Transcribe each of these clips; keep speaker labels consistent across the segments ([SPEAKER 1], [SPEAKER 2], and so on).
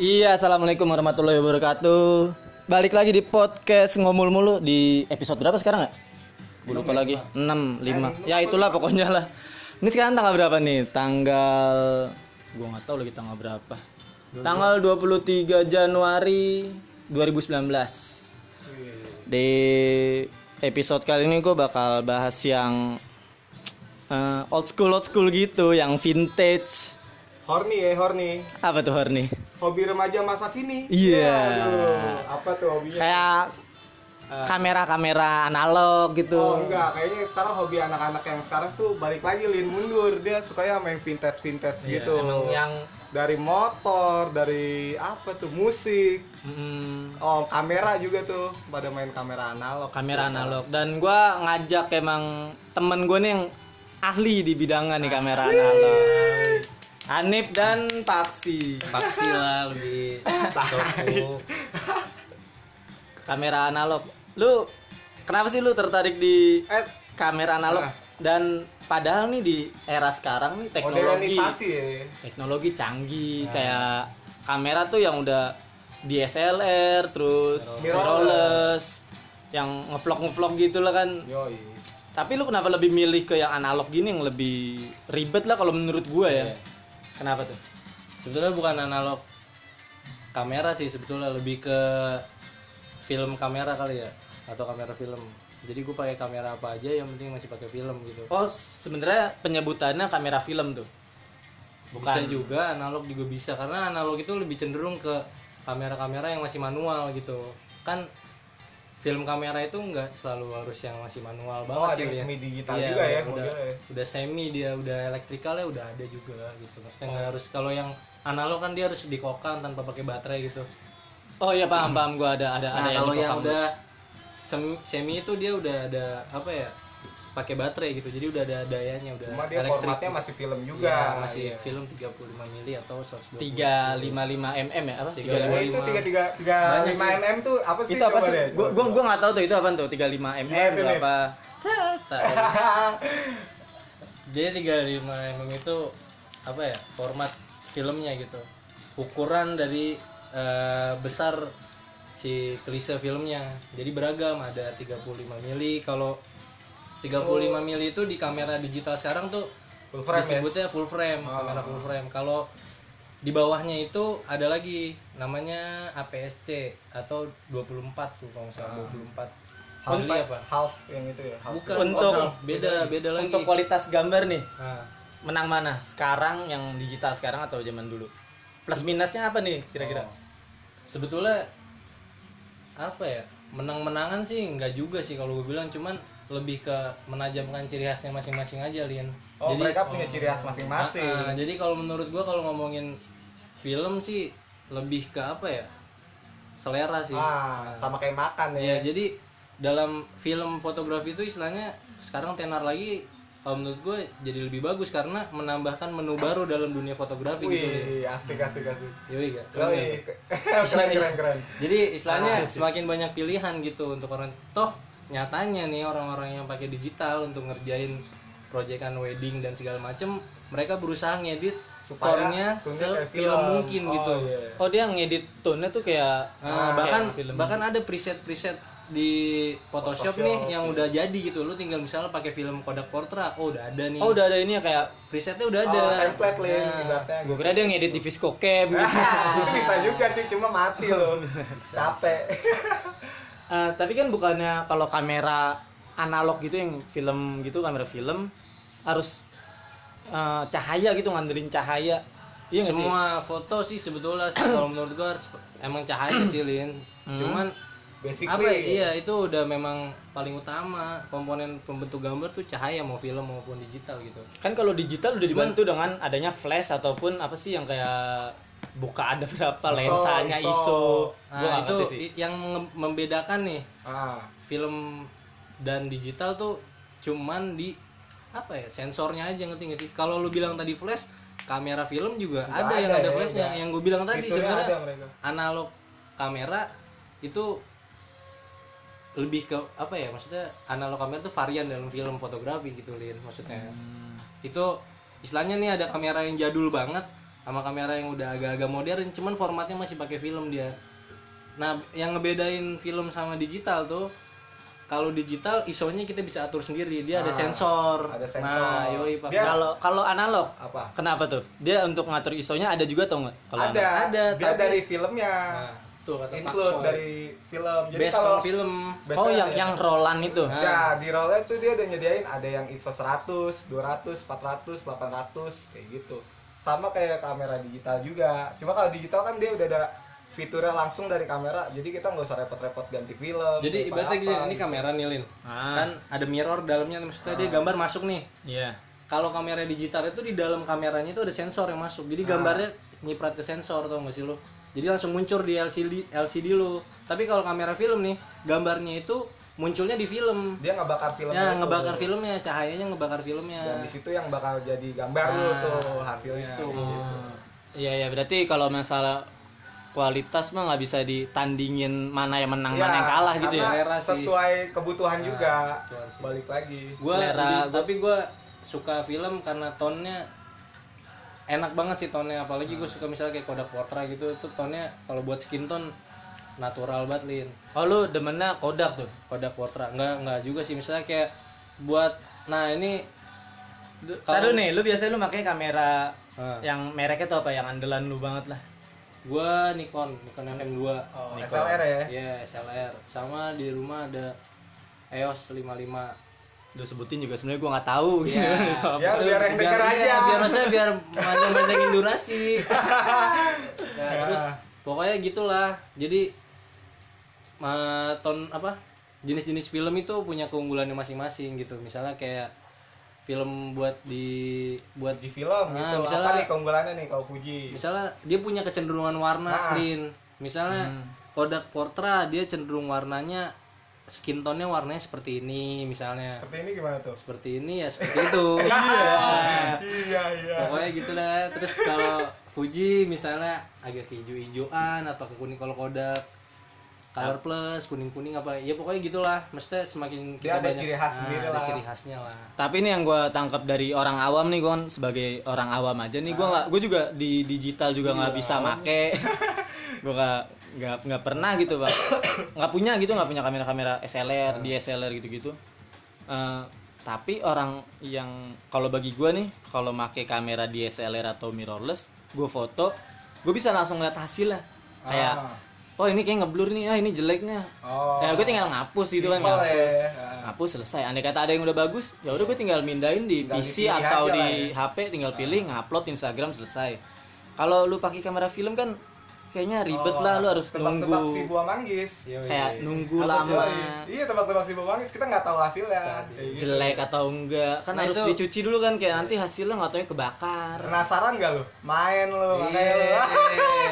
[SPEAKER 1] Iya, assalamualaikum warahmatullahi wabarakatuh. Balik lagi di podcast ngomul mulu di episode berapa sekarang nggak? Gue lupa lagi. 6, 5. Ya itulah pokoknya lah. Ini sekarang tanggal berapa nih? Tanggal gua nggak tahu lagi tanggal berapa. Tanggal 23 Januari 2019. Di episode kali ini gue bakal bahas yang eh, old school old school gitu, yang vintage.
[SPEAKER 2] Horny ya, horny.
[SPEAKER 1] Apa tuh Horny?
[SPEAKER 2] Hobi remaja masa kini.
[SPEAKER 1] Iya.
[SPEAKER 2] Aduh, apa tuh hobinya?
[SPEAKER 1] kayak kamera-kamera analog gitu.
[SPEAKER 2] Oh enggak, kayaknya sekarang hobi anak-anak yang sekarang tuh balik lagi lin mundur. Dia sukanya main vintage-vintage
[SPEAKER 1] Iya,
[SPEAKER 2] gitu.
[SPEAKER 1] emang yang
[SPEAKER 2] dari motor, dari apa tuh musik.
[SPEAKER 1] mm,
[SPEAKER 2] Oh, kamera juga tuh, pada main kamera analog.
[SPEAKER 1] kamera analog dan gua ngajak emang temen gue nih yang ahli di bidangnya nih kamera analog. Anip dan Paksi.
[SPEAKER 3] Paksi lah lebih toko
[SPEAKER 1] Kamera analog. Lu kenapa sih lu tertarik di
[SPEAKER 2] Eh,
[SPEAKER 1] kamera analog
[SPEAKER 2] Nah.
[SPEAKER 1] Dan padahal nih di era sekarang nih teknologi
[SPEAKER 2] ya.
[SPEAKER 1] teknologi canggih kayak kamera tuh yang udah DSLR terus
[SPEAKER 2] Mirrorless.
[SPEAKER 1] yang ngevlog ngevlog gitu lah kan
[SPEAKER 2] Yoi.
[SPEAKER 1] tapi lu kenapa lebih milih ke yang analog gini yang lebih ribet lah kalau menurut gua ya
[SPEAKER 3] Iya.
[SPEAKER 1] kenapa tuh
[SPEAKER 3] sebetulnya bukan analog kamera sih sebetulnya lebih ke film kamera kali ya atau kamera film jadi gue pakai kamera apa aja yang penting masih pakai film gitu.
[SPEAKER 1] Oh sebenarnya penyebutannya kamera film tuh?
[SPEAKER 3] Bisa juga analog juga bisa karena analog itu lebih cenderung ke kamera-kamera yang masih manual gitu. Kan film kamera itu nggak selalu harus yang masih manual
[SPEAKER 2] Oh,
[SPEAKER 3] banget
[SPEAKER 2] ada
[SPEAKER 3] sih
[SPEAKER 2] yang
[SPEAKER 3] Lian.
[SPEAKER 2] semi digital
[SPEAKER 3] Iya,
[SPEAKER 2] juga ya
[SPEAKER 3] udah,
[SPEAKER 2] modelnya.
[SPEAKER 3] udah semi dia udah elektrikalnya udah ada juga gitu. Maksudnya nggak harus kalau yang analog kan dia harus dikokan tanpa pakai baterai gitu.
[SPEAKER 1] Oh iya paham paham. Gua ada ada
[SPEAKER 3] nah
[SPEAKER 1] ada
[SPEAKER 3] kalau
[SPEAKER 1] di
[SPEAKER 3] yang udah semi, semi itu dia udah ada apa ya pakai baterai gitu jadi udah ada dayanya udah
[SPEAKER 2] Cuma dia
[SPEAKER 3] elektrik.
[SPEAKER 2] formatnya masih film juga.
[SPEAKER 3] Iya, masih
[SPEAKER 2] Iya.
[SPEAKER 3] film 35 mili atau 120
[SPEAKER 1] 355 mm ya apa
[SPEAKER 3] Tiga
[SPEAKER 2] Eh,
[SPEAKER 1] 35
[SPEAKER 2] itu tiga tiga tiga
[SPEAKER 3] Banyak
[SPEAKER 2] lima
[SPEAKER 3] sih.
[SPEAKER 2] mm tuh apa sih?
[SPEAKER 1] itu apa sih gua gua gua nggak tahu tuh itu apa tuh 35 mm berapa
[SPEAKER 3] Jadi 35 mm itu apa ya? Format filmnya gitu. Ukuran dari eh, besar si klise filmnya. Jadi beragam, ada 35 mili. Kalau 35 mili itu di kamera digital sekarang tuh
[SPEAKER 2] Full frame ya?
[SPEAKER 3] disebutnya full frame,
[SPEAKER 2] Oh.
[SPEAKER 3] kamera full frame. Kalau di bawahnya itu ada lagi namanya APS-C atau 24 tuh kalau nggak salah 24.
[SPEAKER 2] half,
[SPEAKER 3] Beli apa?
[SPEAKER 2] half yang itu ya. Half.
[SPEAKER 3] Bukan,
[SPEAKER 1] Untuk-
[SPEAKER 3] oh, beda beda lagi.
[SPEAKER 1] untuk kualitas gambar nih
[SPEAKER 3] Nah,
[SPEAKER 1] menang mana sekarang yang digital sekarang atau zaman dulu plus minusnya apa nih kira-kira
[SPEAKER 3] Oh. sebetulnya apa ya menang-menangan sih nggak juga sih kalau gue bilang cuman lebih ke menajamkan ciri khasnya masing-masing aja Lin
[SPEAKER 2] Oh, mereka punya ciri khas masing-masing.
[SPEAKER 3] Ah, ah, jadi kalau menurut gue kalau ngomongin film sih lebih ke apa ya selera sih
[SPEAKER 2] ah, sama kayak makan
[SPEAKER 3] ya
[SPEAKER 2] ya.
[SPEAKER 3] jadi dalam film fotografi itu istilahnya sekarang tenar lagi kalau menurut gue jadi lebih bagus karena menambahkan menu baru dalam dunia fotografi gitu.
[SPEAKER 2] Wih, asik asik asik.
[SPEAKER 3] Yoi gak? Keren
[SPEAKER 2] Keren,
[SPEAKER 3] gak?
[SPEAKER 2] keren keren keren.
[SPEAKER 3] Jadi istilahnya
[SPEAKER 2] Ah,
[SPEAKER 3] semakin banyak pilihan gitu untuk orang toh nyatanya nih orang-orang yang pakai digital untuk ngerjain proyekan wedding dan segala macem mereka berusaha ngedit
[SPEAKER 2] Supaya
[SPEAKER 3] sefilm
[SPEAKER 2] film.
[SPEAKER 3] mungkin
[SPEAKER 2] Oh,
[SPEAKER 3] gitu.
[SPEAKER 2] iya.
[SPEAKER 1] oh dia ngedit tone-nya tuh kayak
[SPEAKER 3] Nah,
[SPEAKER 2] Ah,
[SPEAKER 3] bahkan
[SPEAKER 1] kayak film.
[SPEAKER 3] bahkan ada preset-preset di Photoshop,
[SPEAKER 2] Photoshop,
[SPEAKER 3] nih yang udah jadi gitu. Lu tinggal misalnya pakai film Kodak Portra, oh udah ada nih.
[SPEAKER 1] oh udah ada ini ya kayak
[SPEAKER 3] presetnya udah ada.
[SPEAKER 2] Oh, template link
[SPEAKER 3] Nah,
[SPEAKER 2] ibaratnya.
[SPEAKER 1] gue kira dia ngedit di Viscocam gitu.
[SPEAKER 2] itu bisa juga sih, cuma mati loh. Capek.
[SPEAKER 1] Eh, tapi kan bukannya kalau kamera analog gitu yang film gitu kamera film harus eh, cahaya gitu ngandelin cahaya iya nggak sih
[SPEAKER 3] semua foto sih sebetulnya sih kalau menurut gua harus emang cahaya sih Lin.
[SPEAKER 1] Hmm.
[SPEAKER 3] Cuman
[SPEAKER 2] Basically.
[SPEAKER 3] apa ya, iya itu udah memang paling utama. Komponen pembentuk gambar tuh cahaya mau film maupun digital gitu.
[SPEAKER 1] kan kalau digital udah dibantu dengan adanya flash ataupun apa sih yang kayak buka ada berapa
[SPEAKER 2] ISO,
[SPEAKER 1] lensanya
[SPEAKER 2] ISO.
[SPEAKER 1] ISO, gua
[SPEAKER 3] Nah, itu
[SPEAKER 1] sih.
[SPEAKER 3] yang membedakan nih.
[SPEAKER 2] Ah,
[SPEAKER 3] film dan digital tuh cuman di apa ya sensornya aja ngerti gak sih? Kalau lu bilang tadi flash kamera film juga
[SPEAKER 2] Juga
[SPEAKER 3] ada, yang
[SPEAKER 2] ada
[SPEAKER 3] ada
[SPEAKER 2] ya,
[SPEAKER 3] flashnya.
[SPEAKER 2] ada.
[SPEAKER 3] yang gue bilang tadi
[SPEAKER 2] ada
[SPEAKER 3] sebenarnya analog kamera itu lebih ke apa ya maksudnya analog kamera itu varian dalam film fotografi gitu Lin maksudnya
[SPEAKER 1] Hmm.
[SPEAKER 3] itu istilahnya nih ada kamera yang jadul banget sama kamera yang udah agak-agak modern cuman formatnya masih pakai film dia nah yang ngebedain film sama digital tuh kalau digital ISO-nya kita bisa atur sendiri dia ada
[SPEAKER 2] Ah,
[SPEAKER 3] sensor
[SPEAKER 2] ada sensor.
[SPEAKER 3] nah yoi Pak.
[SPEAKER 2] Dia-
[SPEAKER 1] Kalau kalau analog
[SPEAKER 2] Apa?
[SPEAKER 1] Kenapa tuh? Dia untuk ngatur ISO-nya ada juga atau enggak? Kalau
[SPEAKER 2] Ada,
[SPEAKER 3] Ada,
[SPEAKER 2] dia
[SPEAKER 3] tapi-
[SPEAKER 2] dari filmnya.
[SPEAKER 3] nah tuh kata Pak
[SPEAKER 2] include
[SPEAKER 3] Soy.
[SPEAKER 2] dari film. Jadi
[SPEAKER 3] based
[SPEAKER 2] kalau
[SPEAKER 3] on film
[SPEAKER 2] based
[SPEAKER 1] Oh, yang
[SPEAKER 2] ya.
[SPEAKER 1] yang Roland itu.
[SPEAKER 3] Nah.
[SPEAKER 2] Ya, di rollnya tuh dia udah nyediain ada yang ISO 100, 200, 400, 800 kayak gitu. Sama kayak kamera digital juga. Cuma kalau digital kan dia udah ada fiturnya langsung dari kamera, jadi kita nggak usah repot-repot ganti film.
[SPEAKER 3] jadi ibaratnya gini ini
[SPEAKER 2] gitu.
[SPEAKER 3] kamera nih Lin
[SPEAKER 1] Ah.
[SPEAKER 3] kan ada mirror dalamnya maksudnya dia gambar masuk nih
[SPEAKER 1] Iya.
[SPEAKER 3] kalau kamera digital itu di dalam kameranya itu ada sensor yang masuk jadi gambarnya nyiprat ke sensor tau gak sih lo jadi langsung muncul di LCD LCD lo tapi kalau kamera film nih gambarnya itu munculnya di film
[SPEAKER 2] Dia ngebakar film.
[SPEAKER 3] ya ngebakar filmnya cahayanya ngebakar filmnya
[SPEAKER 2] Dan di situ yang bakal jadi gambar lu
[SPEAKER 3] Nah,
[SPEAKER 2] tuh hasilnya.
[SPEAKER 3] itu.
[SPEAKER 2] gitu.
[SPEAKER 1] Iya ya berarti kalau masalah kualitas mah nggak bisa ditandingin mana yang menang
[SPEAKER 2] Iya,
[SPEAKER 1] mana yang kalah gitu ya.
[SPEAKER 3] Selera sih.
[SPEAKER 2] Sesuai kebutuhan
[SPEAKER 3] Nah,
[SPEAKER 2] juga. Balik lagi.
[SPEAKER 3] gua
[SPEAKER 1] Selera gua-
[SPEAKER 3] tapi gua suka film karena tonnya enak banget sih tonnya apalagi gue suka misalnya kayak Kodak Portra gitu itu tonnya kalau buat skin tone natural banget lin
[SPEAKER 1] Oh lu demennya Kodak tuh.
[SPEAKER 3] Kodak Portra enggak enggak juga sih misalnya kayak buat nah ini
[SPEAKER 1] Tadi nih, lu biasanya lu pakai kamera
[SPEAKER 3] Nah,
[SPEAKER 1] yang mereknya tuh apa? Yang andalan lu banget lah.
[SPEAKER 3] gua Nikon Nikon FM2
[SPEAKER 2] Oh,
[SPEAKER 3] Nikon.
[SPEAKER 2] SLR ya?
[SPEAKER 3] Iya, SLR sama di rumah ada EOS 55
[SPEAKER 1] Lu sebutin juga sebenarnya gua nggak tahu gitu.
[SPEAKER 3] Iya.
[SPEAKER 1] Itu apa.
[SPEAKER 2] Ya biar yang denger aja.
[SPEAKER 3] biar maksudnya biar panjang-panjangin durasi nah,
[SPEAKER 2] Ya.
[SPEAKER 3] terus pokoknya gitulah jadi eh, ton apa jenis-jenis film itu punya keunggulannya masing-masing gitu misalnya kayak film buat di buat
[SPEAKER 2] Fuji film
[SPEAKER 3] Nah,
[SPEAKER 2] gitu.
[SPEAKER 3] misalnya-
[SPEAKER 2] Apa nih keunggulannya nih kalau Fuji?
[SPEAKER 3] misalnya dia punya kecenderungan warna
[SPEAKER 2] Nah.
[SPEAKER 3] Lin misalnya
[SPEAKER 1] Hmm.
[SPEAKER 3] Kodak Portra dia cenderung warnanya skin tone-nya warnanya seperti ini misalnya.
[SPEAKER 2] Seperti ini gimana tuh?
[SPEAKER 3] seperti ini ya seperti itu. Nah,
[SPEAKER 2] Iya, iya.
[SPEAKER 3] pokoknya gitu lah terus kalau Fuji misalnya agak hijau-hijauan apa ke kuning kalau Kodak color plus kuning-kuning apa ya pokoknya gitulah. Mestinya semakin
[SPEAKER 2] Dia ada ciri khas
[SPEAKER 3] Nah,
[SPEAKER 2] sendiri
[SPEAKER 3] ada
[SPEAKER 2] lah.
[SPEAKER 3] ciri khasnya lah.
[SPEAKER 1] Tapi ini yang gua tangkap dari orang awam nih, Gon, sebagai orang awam aja nih, gua nggak, gua juga di digital juga nggak bisa make, gua nggak nggak nggak pernah gitu, pak, nggak punya gitu, nggak punya kamera-kamera SLR, DSLR gitu-gitu. Eh, tapi orang yang kalau bagi gua nih, kalau make kamera DSLR atau mirrorless, gua foto, gua bisa langsung lihat hasilnya, kayak,
[SPEAKER 2] Ah.
[SPEAKER 1] oh ini kayak ngeblur nih, ah ini jeleknya,
[SPEAKER 2] Oh.
[SPEAKER 1] ya gue tinggal ngapus gitu kan, ngapus
[SPEAKER 2] ya.
[SPEAKER 1] ngapus selesai andai kata ada yang udah bagus ya udah gue tinggal mindahin di
[SPEAKER 2] Tinggal
[SPEAKER 1] PC atau di
[SPEAKER 2] ya.
[SPEAKER 1] HP tinggal pilih ngupload Instagram selesai kalau lu pakai kamera film kan kayaknya ribet
[SPEAKER 2] Oh,
[SPEAKER 1] lah lu harus
[SPEAKER 2] tebak-tebak
[SPEAKER 1] nunggu
[SPEAKER 2] si buah manggis.
[SPEAKER 3] Yoi.
[SPEAKER 1] kayak nunggu
[SPEAKER 3] Apa
[SPEAKER 1] lama?
[SPEAKER 2] Iya, tebak-tebak si buah manggis kita nggak tahu hasilnya. Kayak gitu.
[SPEAKER 1] jelek atau enggak kan
[SPEAKER 3] Nah,
[SPEAKER 1] harus
[SPEAKER 3] itu-
[SPEAKER 1] dicuci dulu kan kayak nanti hasilnya nggak tahu kebakar
[SPEAKER 2] Penasaran nggak lu? Main lu, makanya
[SPEAKER 3] Iya,
[SPEAKER 2] lu.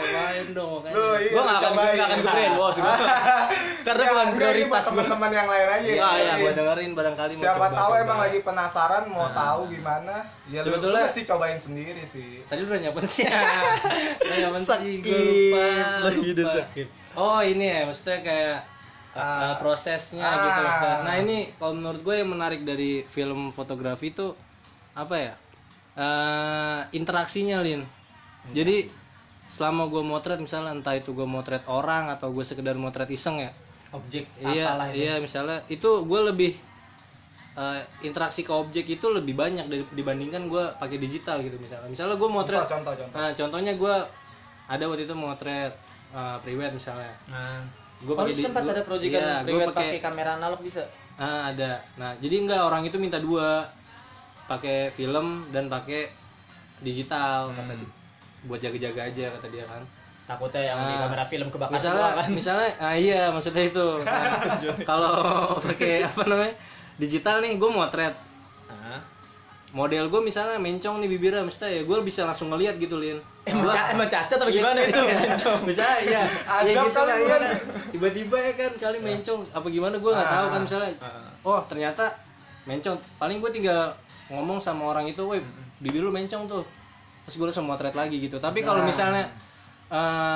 [SPEAKER 3] main dong makanya.
[SPEAKER 2] Lu, iya,
[SPEAKER 1] gue nggak akan nggak akan gue brainwash gua. karena
[SPEAKER 2] Ya,
[SPEAKER 1] bukan
[SPEAKER 2] enggak, ini buat
[SPEAKER 1] prioritas gue
[SPEAKER 2] teman-teman yang lain aja.
[SPEAKER 3] Iya,
[SPEAKER 1] iya,
[SPEAKER 3] iya,
[SPEAKER 2] Jadi,
[SPEAKER 3] gua dengerin barangkali mau
[SPEAKER 2] Siapa
[SPEAKER 3] coba,
[SPEAKER 2] tahu
[SPEAKER 3] coba.
[SPEAKER 2] emang lagi penasaran mau tahu gimana, ya lu, mesti cobain sendiri sih.
[SPEAKER 3] Tadi udah nyapen sih. Udah sih,
[SPEAKER 1] Sakit.
[SPEAKER 3] gue lupa.
[SPEAKER 1] Lagi sakit.
[SPEAKER 3] Oh, ini ya, maksudnya kayak
[SPEAKER 2] Ah.
[SPEAKER 3] uh, prosesnya
[SPEAKER 2] Ah.
[SPEAKER 3] gitu maksudnya. Nah, ini kalau menurut gue yang menarik dari film fotografi itu apa ya? Eh, interaksinya, Lin. Jadi selama gue motret misalnya entah itu gue motret orang atau gue sekedar motret iseng ya
[SPEAKER 1] objek
[SPEAKER 3] iya iya misalnya itu gue lebih eh, interaksi ke objek itu lebih banyak dari dibandingkan gue pakai digital gitu misalnya misalnya gue motret
[SPEAKER 2] Contoh, contoh, contoh.
[SPEAKER 3] nah contohnya gue ada waktu itu motret uh, prewed misalnya.
[SPEAKER 1] Nah.
[SPEAKER 3] Gue
[SPEAKER 1] oh, sempat ada proyekan
[SPEAKER 3] iya, gue
[SPEAKER 1] private
[SPEAKER 3] pakai
[SPEAKER 1] pakai kamera analog bisa?
[SPEAKER 3] Ah ada. Nah jadi enggak orang itu minta dua. Pakai film dan pakai digital. Kata
[SPEAKER 1] Hmm.
[SPEAKER 3] dia. Buat jaga-jaga aja kata dia kan.
[SPEAKER 1] Takutnya yang di
[SPEAKER 3] Ah.
[SPEAKER 1] kamera film kebakar
[SPEAKER 3] misalnya
[SPEAKER 1] semua kan.
[SPEAKER 3] misalnya ah iya maksudnya itu. Nah, kalau pakai apa namanya? Digital nih gue motret. Model gue misalnya mencong nih bibirnya mesti ya gue bisa langsung ngeliat gitu lin.
[SPEAKER 1] Emang, ca- emang cacat apa gimana itu? mencong.
[SPEAKER 3] Misalnya ya ya gitu lah ya. tiba-tiba ya kan kali mencong. Apa gimana? Gue nggak tahu kan misalnya. oh ternyata mencong. Paling gue tinggal ngomong sama orang itu woi bibir lu mencong tuh. Terus gue langsung motret lagi gitu. Tapi kalau
[SPEAKER 2] Nah.
[SPEAKER 3] misalnya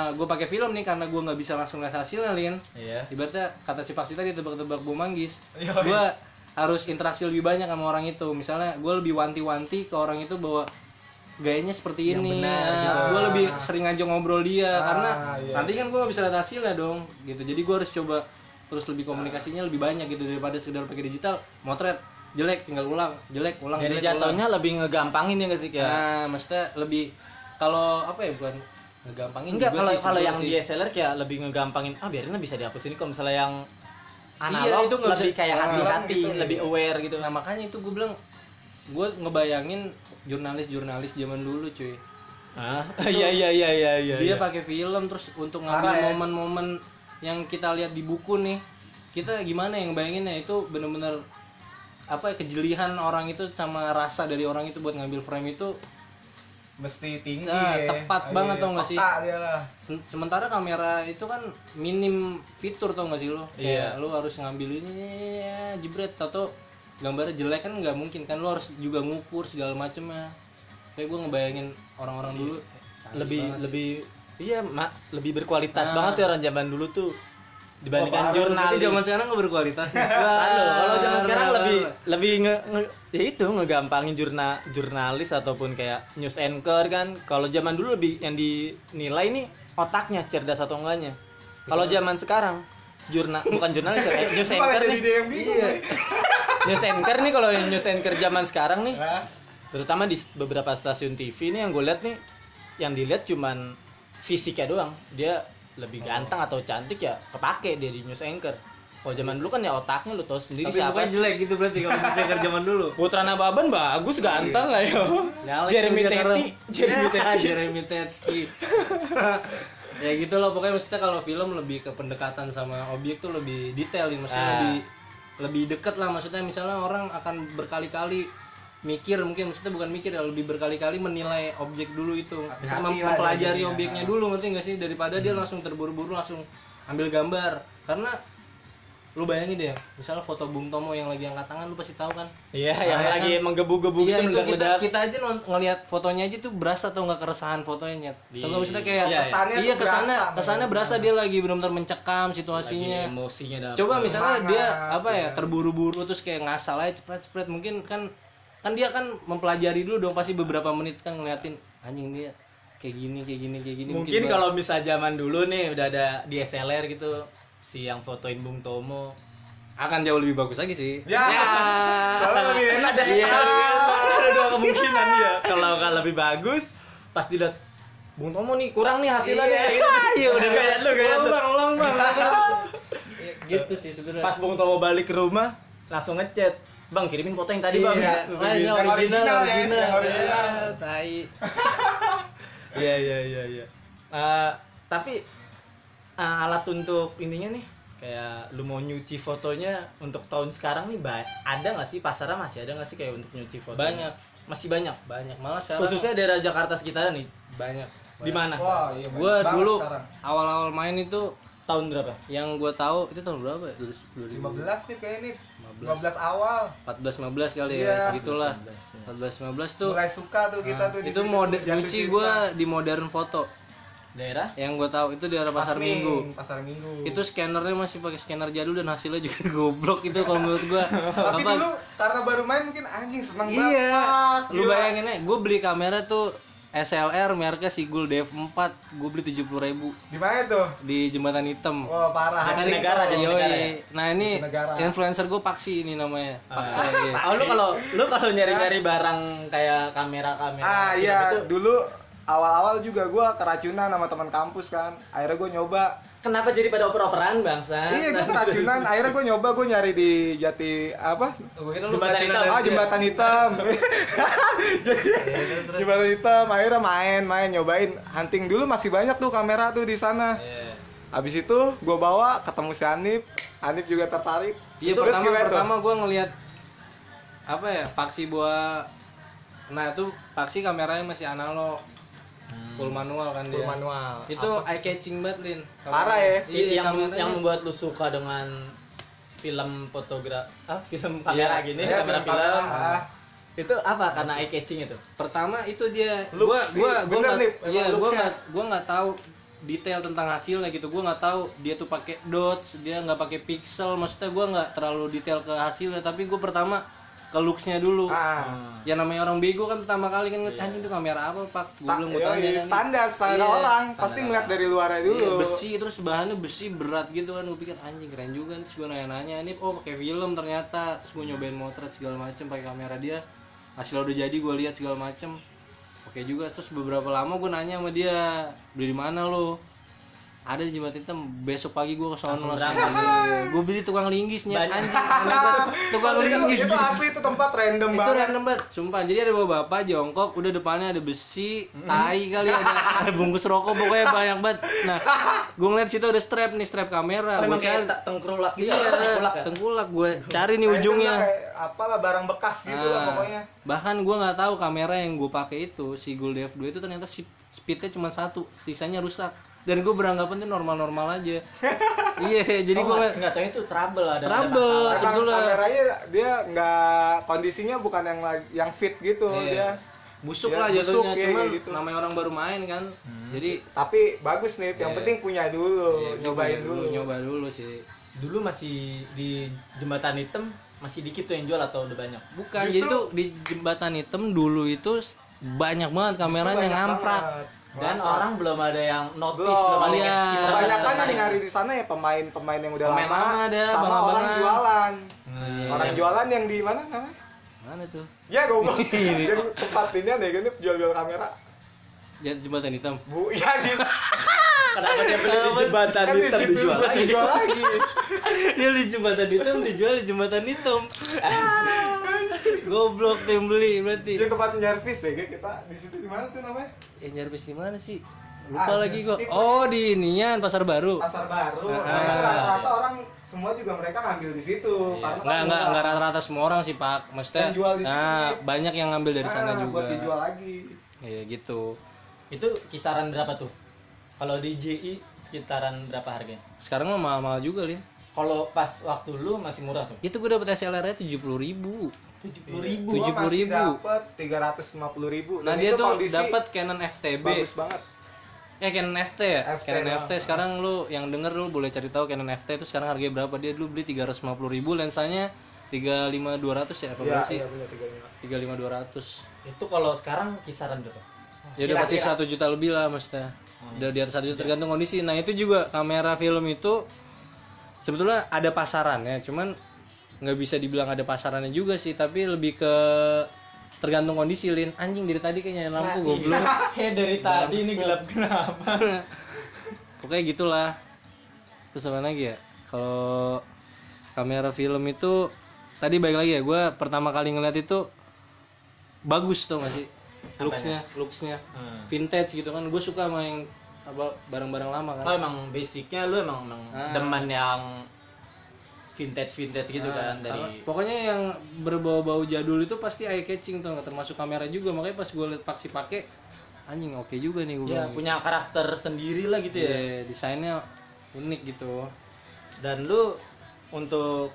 [SPEAKER 3] gue pakai film nih karena gue nggak bisa langsung lihat hasilnya lin.
[SPEAKER 1] Iya.
[SPEAKER 3] ibaratnya kata si Paksi tadi tebak-tebak bau manggis. Gue harus interaksi lebih banyak sama orang itu misalnya gue lebih wanti-wanti ke orang itu bahwa gayanya seperti ini
[SPEAKER 1] benar,
[SPEAKER 2] gitu.
[SPEAKER 3] gue lebih sering ngajak ngobrol dia
[SPEAKER 2] Ah,
[SPEAKER 3] karena
[SPEAKER 2] iya.
[SPEAKER 3] nanti kan gue gak bisa lihat hasilnya dong gitu jadi gue harus coba terus lebih komunikasinya lebih banyak gitu daripada sekedar pakai digital motret jelek tinggal ulang jelek ulang
[SPEAKER 1] Jadi
[SPEAKER 3] jelek ulang
[SPEAKER 1] jatuhnya lebih ngegampangin ya nggak sih kayak?
[SPEAKER 3] nah maksudnya lebih kalau apa ya bukan ngegampangin
[SPEAKER 1] Enggak kalau kalau yang
[SPEAKER 3] sih.
[SPEAKER 1] DSLR kayak lebih ngegampangin. Ah biarin bisa dihapus ini kalau misalnya yang
[SPEAKER 3] Iya,
[SPEAKER 1] analog
[SPEAKER 3] itu nggak
[SPEAKER 1] lebih
[SPEAKER 3] bisa-
[SPEAKER 1] kayak hati-hati,
[SPEAKER 2] gitu,
[SPEAKER 1] lebih
[SPEAKER 2] iya.
[SPEAKER 1] aware gitu.
[SPEAKER 3] Nah makanya itu gue bilang gue ngebayangin jurnalis-jurnalis zaman dulu cuy.
[SPEAKER 1] Ah, iya iya iya iya iya.
[SPEAKER 3] Dia
[SPEAKER 1] iya.
[SPEAKER 3] pakai film terus untuk ngambil
[SPEAKER 2] ya.
[SPEAKER 3] momen-momen yang kita lihat di buku nih. Kita gimana yang bayanginnya itu bener-bener apa ya kejelihan orang itu sama rasa dari orang itu buat ngambil frame itu
[SPEAKER 2] mesti tinggi
[SPEAKER 3] Nah,
[SPEAKER 2] ya.
[SPEAKER 3] tepat banget
[SPEAKER 2] iya,
[SPEAKER 3] tau nggak sih?
[SPEAKER 2] dia lah
[SPEAKER 3] Se- sementara kamera itu kan minim fitur tau gak sih lo kayak
[SPEAKER 1] Iya.
[SPEAKER 3] lo harus ngambil ini ya, jebret atau gambarnya jelek kan nggak mungkin kan lo harus juga ngukur segala macemnya kayak gue ngebayangin orang-orang dulu eh,
[SPEAKER 1] lebih
[SPEAKER 3] banget sih.
[SPEAKER 1] lebih iya mak lebih berkualitas
[SPEAKER 3] Ah.
[SPEAKER 1] banget sih orang zaman dulu tuh dibandingkan
[SPEAKER 3] parah,
[SPEAKER 1] jurnalis.
[SPEAKER 3] zaman sekarang nggak berkualitas
[SPEAKER 1] kalau zaman sekarang lebih lebih nge, nge- ya itu ngegampangin jurna jurnalis ataupun kayak news anchor kan. Kalau zaman dulu lebih yang dinilai nih otaknya cerdas atau enggaknya. Kalau zaman sekarang jurna bukan jurnalis ya, kayak news anchor nih. Iya. news anchor nih kalau news anchor zaman sekarang nih terutama di beberapa stasiun TV nih yang gue lihat nih yang dilihat cuman fisiknya doang dia lebih ganteng atau cantik ya kepake dia di news anchor. Kalau zaman dulu kan ya otaknya lu tau sendiri
[SPEAKER 3] tapi
[SPEAKER 1] siapa
[SPEAKER 3] bukan
[SPEAKER 1] sih.
[SPEAKER 3] jelek gitu berarti kalau bisa kerja zaman dulu.
[SPEAKER 1] Putra Nababan bagus ganteng lah yo
[SPEAKER 3] Nyalek
[SPEAKER 1] Jeremy Teti. Jeremy
[SPEAKER 3] Ya,
[SPEAKER 1] Teti
[SPEAKER 3] Jeremy Tetsky. Ya gitu loh pokoknya maksudnya kalau film lebih ke pendekatan sama objek tuh lebih detailin maksudnya
[SPEAKER 1] Ah.
[SPEAKER 3] lebih lebih deket lah. Maksudnya misalnya orang akan berkali-kali mikir mungkin maksudnya bukan mikir ya lebih berkali-kali menilai objek dulu itu Maksudnya
[SPEAKER 2] lah
[SPEAKER 3] mempelajari objeknya dulu ngerti nggak sih daripada dia langsung terburu-buru langsung ambil gambar karena lu bayangin deh misalnya foto Bung Tomo yang lagi angkat tangan lu pasti tahu kan
[SPEAKER 1] iya yang lagi
[SPEAKER 3] kan?
[SPEAKER 1] menggebu-gebu
[SPEAKER 3] Iya,
[SPEAKER 1] gitu
[SPEAKER 3] itu kita, kita aja ngelihat fotonya aja tuh berasa atau nggak keresahan fotonya nyet.
[SPEAKER 1] Di-
[SPEAKER 3] nggak maksudnya kayak
[SPEAKER 1] Iya,
[SPEAKER 2] kesannya
[SPEAKER 3] iya kesannya
[SPEAKER 2] berasa,
[SPEAKER 3] kesannya berasa dia lagi benar-benar mencekam
[SPEAKER 1] lagi
[SPEAKER 3] situasinya.
[SPEAKER 1] emosinya dapet.
[SPEAKER 3] Coba misalnya
[SPEAKER 2] Semangat,
[SPEAKER 3] dia apa ya
[SPEAKER 2] ya.
[SPEAKER 3] terburu-buru terus kayak ngasal aja cepret-cepret mungkin kan kan dia kan mempelajari dulu dong pasti beberapa menit kan ngeliatin anjing dia kayak gini kayak gini kayak gini
[SPEAKER 1] mungkin
[SPEAKER 3] baru-
[SPEAKER 1] kalau misal zaman dulu nih udah ada DSLR gitu si yang fotoin Bung Tomo
[SPEAKER 3] akan jauh lebih bagus lagi sih.
[SPEAKER 2] Ya. Soalnya lebih enak deh.
[SPEAKER 1] Iya,
[SPEAKER 2] Ah.
[SPEAKER 1] ada dua kemungkinan ya. Kalau kalau lebih bagus, pas dilihat Bung Tomo nih kurang nih hasilnya
[SPEAKER 3] Iya.
[SPEAKER 1] Gitu.
[SPEAKER 3] iya udah
[SPEAKER 1] kayak lu kayak lu.
[SPEAKER 3] bang, ulang bang. Ya, gitu sih sebenarnya.
[SPEAKER 1] Pas Bung Tomo balik ke rumah, langsung ngechat. Bang kirimin foto yang tadi bang.
[SPEAKER 3] Iya.
[SPEAKER 1] Terus
[SPEAKER 3] Ah, ini.
[SPEAKER 2] Yang
[SPEAKER 3] original,
[SPEAKER 2] original ya,
[SPEAKER 3] original.
[SPEAKER 2] original.
[SPEAKER 3] Ya, tai.
[SPEAKER 1] Iya iya iya iya. Eh, tapi eh, alat untuk ininya nih kayak lu mau nyuci fotonya untuk tahun sekarang nih ada nggak sih pasarnya masih ada nggak sih kayak untuk nyuci foto
[SPEAKER 3] Banyak.
[SPEAKER 1] masih banyak
[SPEAKER 3] Banyak malah sekarang
[SPEAKER 1] khususnya daerah Jakarta sekitar nih
[SPEAKER 3] banyak.
[SPEAKER 1] di mana
[SPEAKER 2] Wah, iya banyak
[SPEAKER 3] Gue
[SPEAKER 2] banget
[SPEAKER 3] dulu awal-awal main itu
[SPEAKER 1] tahun berapa?
[SPEAKER 3] Yang gue tahu itu tahun berapa ya? 2000
[SPEAKER 2] 15 nih kayaknya nih.
[SPEAKER 3] 15.
[SPEAKER 2] 15 awal.
[SPEAKER 3] 14 15 kali
[SPEAKER 2] Iya.
[SPEAKER 3] ya. Segitulah
[SPEAKER 1] 15,
[SPEAKER 3] 14 15 tuh
[SPEAKER 2] mulai suka tuh kita
[SPEAKER 3] nah,
[SPEAKER 2] tuh di
[SPEAKER 3] itu mode
[SPEAKER 2] cinta.
[SPEAKER 3] gue di modern foto.
[SPEAKER 1] Daerah?
[SPEAKER 3] Yang gue tahu itu di daerah pasar
[SPEAKER 2] Pasming,
[SPEAKER 3] minggu.
[SPEAKER 2] Pasar minggu.
[SPEAKER 3] Itu scannernya masih pakai scanner jadul dan hasilnya juga goblok itu kalau menurut gue
[SPEAKER 2] tapi dulu karena baru main mungkin anjing seneng banget
[SPEAKER 3] iya lu bayangin ya gue beli kamera tuh SLR mereknya Sigul DF4 gue beli 70 ribu
[SPEAKER 2] di mana tuh
[SPEAKER 3] di jembatan hitam
[SPEAKER 2] wah parah anjing
[SPEAKER 1] negara,
[SPEAKER 3] Yoi.
[SPEAKER 1] negara ya?
[SPEAKER 3] Nah ini
[SPEAKER 2] Negara.
[SPEAKER 3] influencer gue Paksi ini namanya. Paksi. iya.
[SPEAKER 1] oh lu kalau lu kalau nyari-nyari barang kayak kamera-kamera
[SPEAKER 2] ah
[SPEAKER 1] film
[SPEAKER 2] iya
[SPEAKER 1] itu,
[SPEAKER 2] dulu awal-awal juga gua keracunan sama teman kampus kan. Akhirnya gue nyoba.
[SPEAKER 1] Kenapa jadi pada oper-operan bangsa
[SPEAKER 2] iya gue keracunan. Akhirnya gue nyoba gue nyari di jati apa?
[SPEAKER 3] Gue lu
[SPEAKER 1] Jembatan hitam.
[SPEAKER 2] ah jembatan hitam. Jembatan hitam. Akhirnya main main nyobain. Hunting dulu masih banyak tuh kamera tuh di sana.
[SPEAKER 1] Iya.
[SPEAKER 2] habis itu gue bawa ketemu si Anip Anip juga tertarik.
[SPEAKER 3] Iya
[SPEAKER 2] Terus
[SPEAKER 3] pertama pertama gue ngelihat apa ya Paksi buah nah itu Paksi kameranya masih analog full manual kan
[SPEAKER 2] full
[SPEAKER 3] dia.
[SPEAKER 2] manual
[SPEAKER 3] Itu eye catching banget Lin.
[SPEAKER 2] Parah ya?
[SPEAKER 3] Iya,
[SPEAKER 1] yang
[SPEAKER 3] kameranya.
[SPEAKER 1] yang membuat lu suka dengan film fotogra ah film kamera
[SPEAKER 3] Iya.
[SPEAKER 1] gini
[SPEAKER 2] Iya,
[SPEAKER 1] kamera
[SPEAKER 2] film
[SPEAKER 1] film
[SPEAKER 2] kamera.
[SPEAKER 1] itu apa karena eye catching itu
[SPEAKER 3] pertama itu dia
[SPEAKER 2] Looks
[SPEAKER 3] gua
[SPEAKER 2] sih,
[SPEAKER 3] gua gua nggak
[SPEAKER 2] nih,
[SPEAKER 3] iya gua nggak gua nggak tahu detail tentang hasilnya gitu gue nggak tahu dia tuh pakai dots dia nggak pakai pixel maksudnya gue nggak terlalu detail ke hasilnya tapi gue pertama ke looksnya dulu.
[SPEAKER 2] Ah.
[SPEAKER 3] Ya namanya orang bego kan pertama kali kan ngeliat anjing tuh kamera apa pak? Gue belum mau tanya kan.
[SPEAKER 2] standar standar
[SPEAKER 3] Iya,
[SPEAKER 2] orang. pasti ngeliat dari luarnya
[SPEAKER 3] Iya,
[SPEAKER 2] dulu.
[SPEAKER 3] besi terus bahannya besi berat gitu kan. Gue pikir anjing keren juga terus gue nanya-nanya ini oh pakai film ternyata. Terus gue nyobain motret segala macem pakai kamera dia. Hasil udah jadi gue lihat segala macem. Oke juga. Terus beberapa lama gue nanya sama dia beli di mana lo ada di jembatan hitam besok pagi gue ke sono langsung gue beli. Tukang linggisnya anjing banget. tukang
[SPEAKER 2] itu,
[SPEAKER 3] linggis
[SPEAKER 2] itu asli itu tempat random
[SPEAKER 3] itu
[SPEAKER 2] banget.
[SPEAKER 3] random banget sumpah. Jadi ada bapak bapak jongkok udah depannya ada besi tai kali ada ada bungkus rokok pokoknya banyak banget. Nah gue ngeliat situ ada strap nih strap kamera. Gue cari
[SPEAKER 1] tengkrulak gitu.
[SPEAKER 3] iya
[SPEAKER 1] Tengkulak ya?
[SPEAKER 3] tengkulak gue cari nih ujungnya.
[SPEAKER 2] apalah barang bekas gitu lah
[SPEAKER 3] Nah,
[SPEAKER 2] pokoknya.
[SPEAKER 3] bahkan gue nggak tahu kamera yang gue pakai itu si Gold F2 itu ternyata si speednya cuma satu sisanya rusak dan gue beranggapan itu normal-normal aja iya jadi
[SPEAKER 1] Oh,
[SPEAKER 3] gue
[SPEAKER 1] nggak tahu itu trouble ada.
[SPEAKER 3] Trouble. sebetulnya-
[SPEAKER 2] kameranya dia nggak kondisinya bukan yang lagi- yang fit gitu
[SPEAKER 3] Iya.
[SPEAKER 2] dia
[SPEAKER 3] busuk
[SPEAKER 2] Ya,
[SPEAKER 3] lah
[SPEAKER 2] busuk,
[SPEAKER 3] jatuhnya
[SPEAKER 2] iya,
[SPEAKER 3] cuman
[SPEAKER 2] kayak gitu.
[SPEAKER 3] namanya orang baru main kan jadi
[SPEAKER 2] tapi bagus nih yang
[SPEAKER 3] Iya.
[SPEAKER 2] penting punya dulu
[SPEAKER 3] ya,
[SPEAKER 2] nyobain
[SPEAKER 3] nyoba
[SPEAKER 2] dulu
[SPEAKER 3] nyoba dulu sih
[SPEAKER 1] Dulu masih di jembatan hitam masih dikit tuh yang jual atau udah banyak?
[SPEAKER 3] Bukan,
[SPEAKER 2] Justru-
[SPEAKER 3] jadi tuh di jembatan hitam dulu itu banyak banget kameranya
[SPEAKER 2] Banyak
[SPEAKER 3] yang ngamprak.
[SPEAKER 2] banget.
[SPEAKER 1] Dan
[SPEAKER 2] Ngamprak.
[SPEAKER 1] orang belum ada yang notice,
[SPEAKER 2] belum
[SPEAKER 1] belum ada
[SPEAKER 3] Iya.
[SPEAKER 1] yang kita
[SPEAKER 2] kebanyakan yang nyari di sana ya pemain-pemain yang udah
[SPEAKER 3] Pemain
[SPEAKER 2] lama,
[SPEAKER 3] lama ada,
[SPEAKER 2] sama
[SPEAKER 3] abang-abangan.
[SPEAKER 2] orang jualan
[SPEAKER 3] Iya.
[SPEAKER 2] orang jualan yang di mana namanya
[SPEAKER 3] Mana tuh?
[SPEAKER 2] ya goblok jadi tempat ini ada kan jual-jual kamera
[SPEAKER 3] Jadi jembatan hitam.
[SPEAKER 2] bu ya di
[SPEAKER 1] Kenapa dia beli di jembatan
[SPEAKER 2] kan di
[SPEAKER 1] hitam dijual lagi?
[SPEAKER 2] dijual lagi
[SPEAKER 3] Dia di jembatan hitam dijual di jembatan hitam. Goblok tuh yang beli berarti.
[SPEAKER 2] di tempat nyervis ya kita di situ di mana tuh namanya
[SPEAKER 3] Ya nyarbis di mana sih? Lupa
[SPEAKER 2] Ah,
[SPEAKER 3] lagi kok.
[SPEAKER 2] skip
[SPEAKER 3] Oh, di inian Pasar Baru.
[SPEAKER 2] pasar baru
[SPEAKER 3] Ah.
[SPEAKER 2] Nah, rata-rata orang semua juga mereka ngambil di situ karena kan
[SPEAKER 3] Enggak, enggak, enggak rata-rata semua orang sih, Pak. Maksudnya
[SPEAKER 2] Yang jual di situ,
[SPEAKER 3] nah, banyak yang ngambil dari sana
[SPEAKER 2] Ah,
[SPEAKER 3] juga.
[SPEAKER 2] buat dijual lagi
[SPEAKER 3] Iya, gitu.
[SPEAKER 1] Itu kisaran berapa tuh? Kalau di JI sekitaran berapa harganya?
[SPEAKER 3] Sekarang mah mahal-mahal juga, Lin.
[SPEAKER 1] Kalau pas waktu lu masih murah tuh.
[SPEAKER 3] Itu gue dapet SLR-nya 70 ribu.
[SPEAKER 1] Tujuh puluh ribu.
[SPEAKER 3] Tujuh
[SPEAKER 2] Gua masih
[SPEAKER 3] 70.000.
[SPEAKER 2] dapet 350 ribu
[SPEAKER 3] Nah, dia tuh dapat Canon FTB.
[SPEAKER 2] bagus banget
[SPEAKER 3] Eh Canon FT ya?
[SPEAKER 2] FT
[SPEAKER 3] Canon. FT sekarang lu yang denger lu boleh cari tahu Canon FT itu sekarang harganya berapa? Dia dulu beli 350 ribu lensanya 35200 ya apa
[SPEAKER 2] Iya,
[SPEAKER 3] berapa sih?
[SPEAKER 2] iya bener, 35.
[SPEAKER 3] 35200.
[SPEAKER 1] Itu kalau sekarang kisaran berapa?
[SPEAKER 3] Ya udah pasti satu juta lebih lah maksudnya. Udah di atas satu juta tergantung kondisi. Nah itu juga kamera film itu sebetulnya ada pasarannya, cuman nggak bisa dibilang ada pasarannya juga sih, tapi lebih ke tergantung kondisi lin. Anjing dari tadi kayaknya lampu goblok.
[SPEAKER 1] Kayak dari tadi ini gelap kenapa?
[SPEAKER 3] pokoknya gitulah. Terus apa lagi ya? Kalau kamera film itu tadi baik lagi ya gue pertama kali ngeliat itu bagus tuh masih looksnya looksnya.
[SPEAKER 1] Hmm.
[SPEAKER 3] vintage gitu kan gue suka sama yang apa barang-barang lama kan.
[SPEAKER 1] Oh emang basicnya lu emang, emang
[SPEAKER 3] Ah.
[SPEAKER 1] demen yang vintage vintage gitu
[SPEAKER 3] Nah,
[SPEAKER 1] kan dari
[SPEAKER 3] pokoknya yang berbau-bau jadul itu pasti eye catching tuh termasuk kamera juga makanya pas gue liat paksi pakai anjing oke juga nih gue
[SPEAKER 1] ya punya karakter sendiri lah gitu ya.
[SPEAKER 3] Iya, desainnya unik gitu
[SPEAKER 1] Dan lu untuk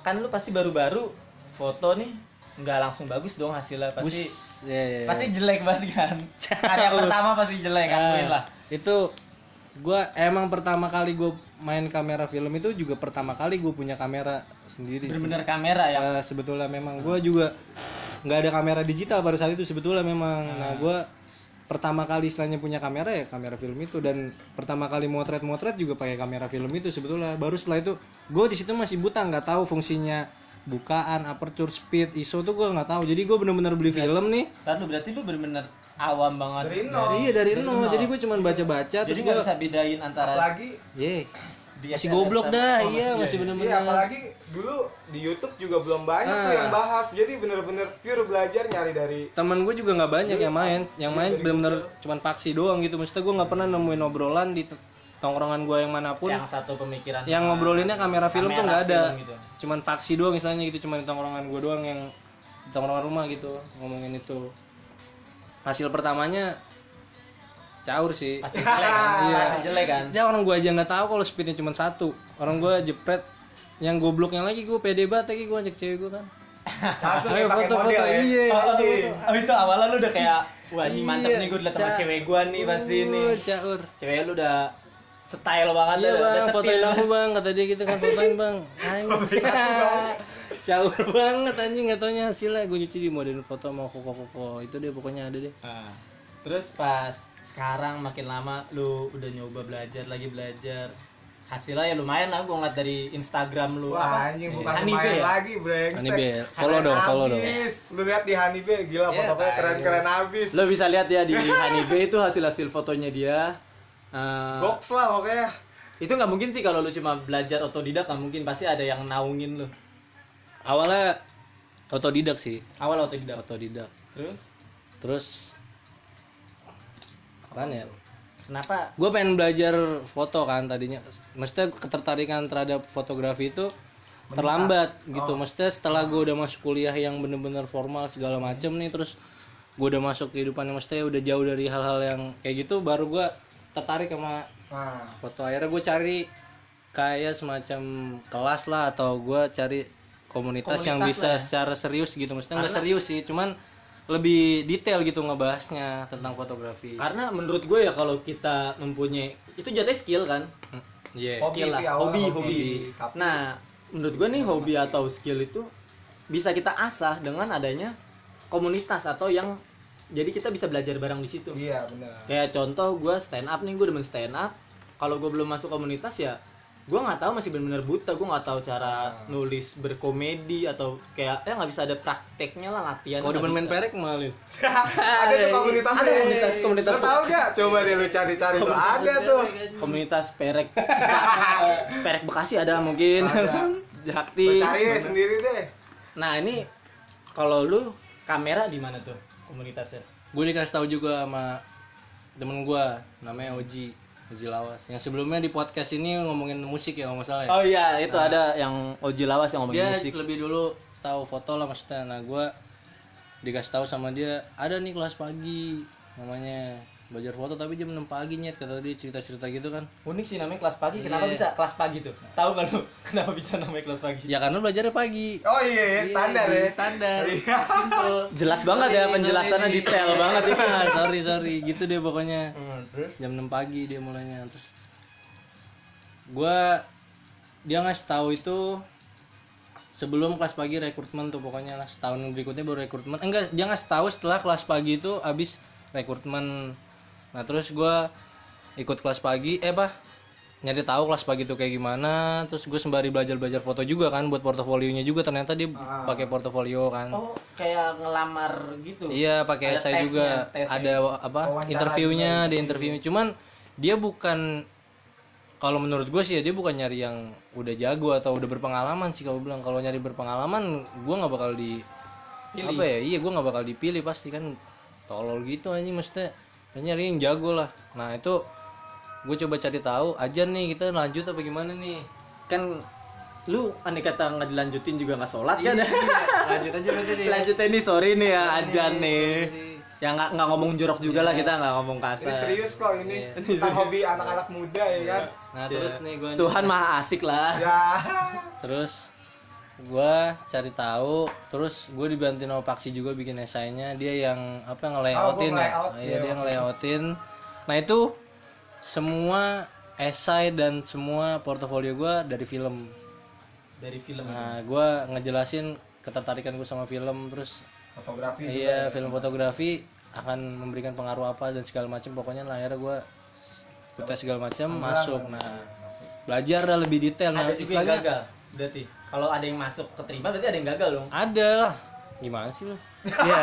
[SPEAKER 1] kan lu pasti baru-baru foto nih nggak langsung bagus dong hasilnya pasti
[SPEAKER 3] Bus, ya, ya, ya.
[SPEAKER 1] pasti jelek banget kan. Karya pertama pasti jelek kan
[SPEAKER 3] Ah,
[SPEAKER 1] lah.
[SPEAKER 3] itu gua emang pertama kali gue main kamera film itu juga pertama kali gue punya kamera sendiri
[SPEAKER 1] Bener-bener kamera ya.
[SPEAKER 3] Ya, sebetulnya memang. Gue juga nggak ada kamera digital pada saat itu sebetulnya memang. Nah gue pertama kali istilahnya punya kamera ya kamera film itu. Dan pertama kali motret-motret juga pakai kamera film itu sebetulnya. Baru setelah itu gue di situ masih buta nggak tahu fungsinya bukaan aperture speed ISO tuh gue nggak tahu. Jadi gue bener-bener beli film nih.
[SPEAKER 1] Lu berarti lu bener-bener awam banget.
[SPEAKER 2] Dari nol.
[SPEAKER 3] iya dari nol jadi gue cuman baca-baca
[SPEAKER 1] Jadi
[SPEAKER 3] terus gue
[SPEAKER 1] bisa bedain antara
[SPEAKER 2] apalagi
[SPEAKER 3] Ye,
[SPEAKER 1] di
[SPEAKER 3] masih goblok dah,
[SPEAKER 1] Oh,
[SPEAKER 3] iya masih
[SPEAKER 2] iya
[SPEAKER 3] bener-bener.
[SPEAKER 2] apalagi dulu di YouTube juga belum banyak tuh
[SPEAKER 3] Ah.
[SPEAKER 2] yang bahas jadi bener-bener pure belajar nyari dari
[SPEAKER 3] Temen gue juga nggak banyak yang main, yang main
[SPEAKER 2] dari
[SPEAKER 3] bener-bener cuman paksi doang gitu. Maksudnya gue nggak pernah nemuin obrolan di tongkrongan gue yang mana pun.
[SPEAKER 1] yang satu pemikiran
[SPEAKER 3] Yang ngobrolinnya kamera film tuh nggak ada.
[SPEAKER 1] gitu.
[SPEAKER 3] Cuman paksi doang istilahnya gitu, cuman di tongkrongan gue doang yang di tongkrongan rumah gitu ngomongin itu. Hasil pertamanya caur sih.
[SPEAKER 1] Pasti jelek kan?
[SPEAKER 3] Iya.
[SPEAKER 1] Pasti jelek kan?
[SPEAKER 3] Ya orang gue aja nggak tahu kalau speednya cuma satu. Orang gue jepret yang gobloknya lagi gue pede banget lagi gue ajak cewek gue kan
[SPEAKER 2] langsung
[SPEAKER 3] Ayo foto-foto,
[SPEAKER 2] ya
[SPEAKER 3] iya.
[SPEAKER 1] Oh, itu, oh, itu awalnya lu udah kayak Wah ini
[SPEAKER 3] Iya,
[SPEAKER 1] mantap nih gue liat sama cewek gue nih pasti nih.
[SPEAKER 3] caur
[SPEAKER 1] Cewek lu udah style banget
[SPEAKER 3] Iya
[SPEAKER 1] udah,
[SPEAKER 3] bang,
[SPEAKER 1] udah
[SPEAKER 3] fotoin aku bang, kata dia gitu kan fotoin bang Anjing Caur banget anjing gak taunya hasilnya. Gue nyuci di modern foto sama koko-koko. Itu deh pokoknya ada deh.
[SPEAKER 1] Nah, terus pas sekarang makin lama lu udah nyoba belajar lagi belajar. Hasilnya ya lumayan lah gue ngeliat dari Instagram lu.
[SPEAKER 2] Wah anjing bukan
[SPEAKER 1] Hanibe
[SPEAKER 2] main
[SPEAKER 1] ya?
[SPEAKER 2] lagi brengsek.
[SPEAKER 3] Hanibe, follow dong, follow dong.
[SPEAKER 2] Lu lihat di Hanibe gila
[SPEAKER 3] Ya,
[SPEAKER 2] fotonya keren-keren abis.
[SPEAKER 1] lo bisa lihat ya di Hanibe itu hasil hasil fotonya dia. Eh,
[SPEAKER 2] Goks lah pokoknya.
[SPEAKER 1] itu nggak mungkin sih kalau lu cuma belajar otodidak nggak mungkin. Pasti ada yang naungin lu
[SPEAKER 3] Awalnya otodidak sih.
[SPEAKER 1] Awal otodidak.
[SPEAKER 3] Otodidak.
[SPEAKER 1] Terus?
[SPEAKER 3] Terus Apaan ya?
[SPEAKER 1] Kenapa?
[SPEAKER 3] Gue pengen belajar foto kan tadinya. Maksudnya ketertarikan terhadap fotografi itu terlambat gitu. Maksudnya setelah gue udah masuk kuliah yang bener-bener formal segala macem nih terus gue udah masuk kehidupan yang maksudnya udah jauh dari hal-hal yang kayak gitu baru gue tertarik sama
[SPEAKER 2] Nah,
[SPEAKER 3] foto. Akhirnya gue cari kayak semacam kelas lah atau gue cari komunitas, yang bisa
[SPEAKER 1] ya.
[SPEAKER 3] secara serius gitu maksudnya nggak serius sih cuman lebih detail gitu ngebahasnya tentang fotografi
[SPEAKER 1] karena menurut gue ya kalau kita mempunyai itu jatuh skill kan
[SPEAKER 3] Iya.
[SPEAKER 2] Hobi
[SPEAKER 1] skill lah
[SPEAKER 2] sih, awal
[SPEAKER 1] hobi
[SPEAKER 2] hobi.
[SPEAKER 1] hobi
[SPEAKER 2] Tapi-
[SPEAKER 1] nah menurut gue nih hobi atau skill itu bisa kita asah dengan adanya komunitas atau yang jadi kita bisa belajar bareng di situ
[SPEAKER 2] iya benar.
[SPEAKER 1] kayak contoh gue stand up nih gue demen stand up kalau gue belum masuk komunitas ya gue nggak tahu masih benar-benar buta gue nggak tahu cara
[SPEAKER 2] Ah.
[SPEAKER 1] nulis berkomedi atau kayak ya nggak bisa ada prakteknya lah latihan
[SPEAKER 3] Kalau udah
[SPEAKER 1] nggak
[SPEAKER 3] main perek malin.
[SPEAKER 2] ada tuh komunitasnya.
[SPEAKER 1] Ada komunitas- komunitas.
[SPEAKER 2] Lu tahu gak? Coba deh lu cari-cari tuh. Ada tuh.
[SPEAKER 1] komunitas perek perek bekasi ada mungkin
[SPEAKER 2] Ada.
[SPEAKER 1] Jakti
[SPEAKER 2] Lu cari deh sendiri deh.
[SPEAKER 1] nah ini kalau lu kamera di mana tuh komunitasnya
[SPEAKER 3] Gue dikasih tahu juga sama temen gue namanya Oji Oji Lawas. Yang sebelumnya di podcast ini ngomongin musik ya kalau nggak salah ya.
[SPEAKER 1] oh iya itu ada yang Oji Lawas yang ngomongin
[SPEAKER 3] dia
[SPEAKER 1] musik
[SPEAKER 3] lebih dulu tahu foto lah maksudnya. Nah gue dikasih tahu sama dia ada nih kelas pagi namanya belajar foto tapi jam 6 pagi nyet kata dia cerita-cerita gitu kan.
[SPEAKER 1] unik sih namanya kelas pagi kenapa
[SPEAKER 3] Iya.
[SPEAKER 1] bisa kelas pagi tuh tahu kan lu kenapa bisa namanya kelas pagi
[SPEAKER 3] Ya karena belajarnya pagi.
[SPEAKER 2] Oh iya, standar
[SPEAKER 3] Iya,
[SPEAKER 2] ya.
[SPEAKER 3] Standar.
[SPEAKER 2] Iya.
[SPEAKER 3] Simple.
[SPEAKER 1] jelas banget ya
[SPEAKER 3] Sorry,
[SPEAKER 1] penjelasannya
[SPEAKER 3] sorry.
[SPEAKER 1] detail banget ya
[SPEAKER 3] sorry sorry gitu deh pokoknya.
[SPEAKER 1] Hmm, terus
[SPEAKER 3] jam 6 pagi dia mulainya terus gua dia ngasih tahu itu sebelum kelas pagi rekrutmen tuh pokoknya lah setahun berikutnya baru rekrutmen enggak dia ngasih tahu setelah kelas pagi itu habis rekrutmen nah terus gua ikut kelas pagi eh apa nyari tahu kelas pagi itu kayak gimana terus gue sembari belajar belajar foto juga kan buat portofolionya juga ternyata dia
[SPEAKER 2] Ah.
[SPEAKER 3] pakai portofolio kan.
[SPEAKER 1] Oh kayak ngelamar gitu?
[SPEAKER 3] Iya pakai saya
[SPEAKER 1] tesnya,
[SPEAKER 3] juga.
[SPEAKER 1] tesnya.
[SPEAKER 3] ada apa interviewnya di interviewnya. Cuman dia bukan kalau menurut gue sih ya dia bukan nyari yang udah jago atau udah berpengalaman sih kalau bilang. Kalau nyari berpengalaman gue nggak bakal di apa ya iya gue nggak bakal dipilih pasti kan. Tolol gitu anjing maksudnya Maksudnya nyari yang jago lah. Nah itu gue coba cari tahu aja nih kita lanjut apa gimana nih?
[SPEAKER 1] Kan lu aneh kata nggak dilanjutin juga nggak sholat kan?
[SPEAKER 3] Lanjut aja berarti nih.
[SPEAKER 1] Lanjut ini sorry nih ya ajan nih. yang nggak nggak ngomong jorok juga lah kita nggak ngomong
[SPEAKER 2] Ini
[SPEAKER 1] kasar
[SPEAKER 2] serius kok ini. Tentang hobi anak-anak muda ya kan.
[SPEAKER 3] nah terus nih gue
[SPEAKER 1] Tuhan maha asik lah.
[SPEAKER 2] Ya.
[SPEAKER 3] terus gua cari tahu terus gue dibantuin sama Paksi juga bikin esainya. Dia yang apa ngelayoutin
[SPEAKER 2] Oh,
[SPEAKER 3] ya?
[SPEAKER 2] Gua nge-layout,
[SPEAKER 3] iya
[SPEAKER 2] iya.
[SPEAKER 3] dia ngelayoutin nah itu semua esai dan semua portofolio gua dari film.
[SPEAKER 1] Dari film
[SPEAKER 3] nah gua ngejelasin ketertarikan gue sama film terus
[SPEAKER 2] Fotografi.
[SPEAKER 3] iya film fotografi akan memberikan pengaruh apa dan segala macam. Pokoknya lah akhirnya gue ikut tes segala macam masuk. nah belajar dah lebih detail. Nah istilahnya
[SPEAKER 1] gagal berarti kalau ada yang masuk keterima berarti ada yang gagal dong?
[SPEAKER 3] Ada. Lah gimana sih lu? Ya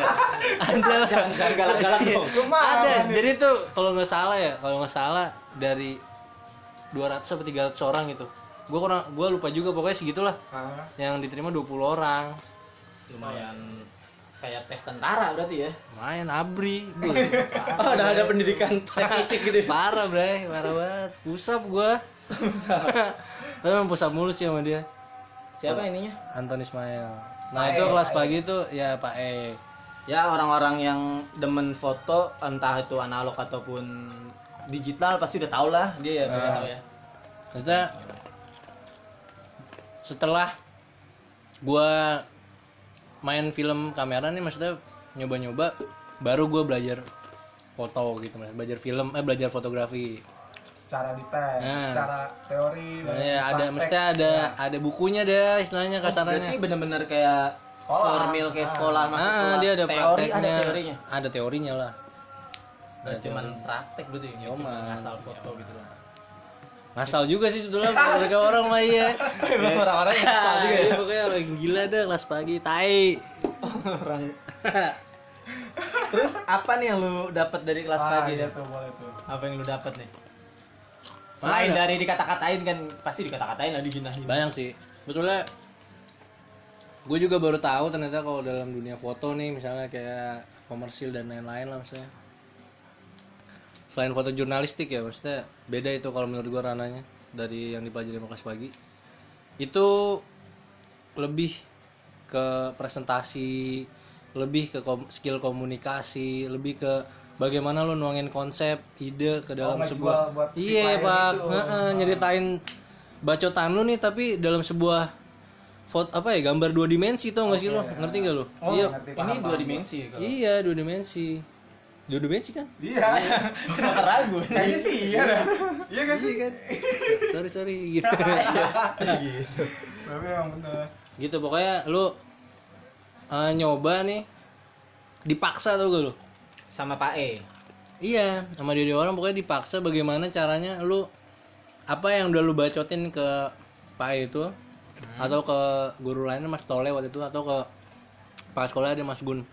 [SPEAKER 3] ada lah.
[SPEAKER 1] Jangan galak-galak dong.
[SPEAKER 2] Lu marah
[SPEAKER 3] ada. jadi tuh kalau nggak salah ya kalau nggak salah dari 200 sampai 300 orang gitu. Gue kurang gue lupa juga pokoknya segitulah.
[SPEAKER 2] Ah.
[SPEAKER 3] yang diterima 20 orang.
[SPEAKER 1] Lumayan kayak tes tentara berarti ya?
[SPEAKER 3] Main abri. Gua,
[SPEAKER 1] oh udah ada pendidikan tes fisik gitu ya?
[SPEAKER 3] Parah bre parah banget. Pusap gue tapi emang pusap mulu sih sama dia
[SPEAKER 1] siapa ininya?
[SPEAKER 3] Anton Ismail. Nah itu kelas pagi tuh ya Pak E.
[SPEAKER 1] Ya orang-orang yang demen foto entah itu analog ataupun digital pasti udah tau lah dia ya bisa tahu ya.
[SPEAKER 3] Ternyata setelah gua main film kamera nih maksudnya nyoba-nyoba baru gue belajar foto gitu mas belajar film eh belajar fotografi
[SPEAKER 2] secara detail
[SPEAKER 3] Nah.
[SPEAKER 2] secara teori dan
[SPEAKER 3] ya ada
[SPEAKER 2] praktek.
[SPEAKER 3] mesti ada
[SPEAKER 2] Ya.
[SPEAKER 3] ada bukunya deh istilahnya
[SPEAKER 1] Berarti
[SPEAKER 3] kasarannya
[SPEAKER 1] bener-bener kayak
[SPEAKER 2] Sekolah.
[SPEAKER 1] formil kayak
[SPEAKER 2] Ah.
[SPEAKER 1] sekolah masuk
[SPEAKER 3] ah
[SPEAKER 1] sekolah.
[SPEAKER 3] dia ada
[SPEAKER 1] teori
[SPEAKER 3] prakteknya
[SPEAKER 1] ada teorinya.
[SPEAKER 3] ada teorinya lah
[SPEAKER 1] Nggak cuman praktek berarti ya, cuma
[SPEAKER 3] Yoman.
[SPEAKER 1] ngasal foto gitu lah.
[SPEAKER 3] ngasal juga sih sebetulnya mereka orang mah iya
[SPEAKER 1] Emang orang-orang yang ngasal juga ya.
[SPEAKER 3] Pokoknya orang gila dah kelas pagi tai
[SPEAKER 1] Orang. Terus apa nih yang lu dapat dari kelas
[SPEAKER 2] ah,
[SPEAKER 1] pagi?
[SPEAKER 2] iya tuh boleh tuh
[SPEAKER 1] Apa yang lu dapat nih? Selain
[SPEAKER 3] Ada.
[SPEAKER 1] dari dikata-katain kan pasti dikata-katain lah dijinahin.
[SPEAKER 3] banyak sih betulnya gue juga baru tahu ternyata kalau dalam dunia foto nih misalnya kayak komersil dan lain-lain lah maksudnya selain foto jurnalistik ya maksudnya beda itu kalau menurut gue rananya dari yang dipelajari sama kelas pagi itu lebih ke presentasi lebih ke kom- skill komunikasi lebih ke bagaimana lo nuangin konsep ide ke dalam
[SPEAKER 2] ngejual
[SPEAKER 3] sebuah
[SPEAKER 2] buat si
[SPEAKER 3] iya pak.
[SPEAKER 2] itu.
[SPEAKER 3] Heeh, nyeritain bacotan lu nih tapi dalam sebuah foto apa ya gambar dua dimensi tau gak sih lo ngerti gak lo
[SPEAKER 1] Oh,
[SPEAKER 3] iya.
[SPEAKER 2] ngerti,
[SPEAKER 1] ini dua dimensi ya kalau.
[SPEAKER 3] iya dua dimensi. Dua dimensi kan?
[SPEAKER 2] Iya.
[SPEAKER 1] Kenapa ragu?
[SPEAKER 2] kayaknya sih iya. Iya. Gak sih?
[SPEAKER 3] Kan? Sorry sorry gitu.
[SPEAKER 1] Gitu.
[SPEAKER 2] tapi emang bener.
[SPEAKER 3] Gitu pokoknya lu eh, nyoba nih dipaksa tuh gak lu
[SPEAKER 1] Sama Pak E.
[SPEAKER 3] Iya, sama dia orang pokoknya dipaksa bagaimana caranya lu apa yang udah lu bacotin ke Pak E itu atau ke guru lainnya Mas Tole waktu itu atau ke Pak sekolah ada Mas Gun.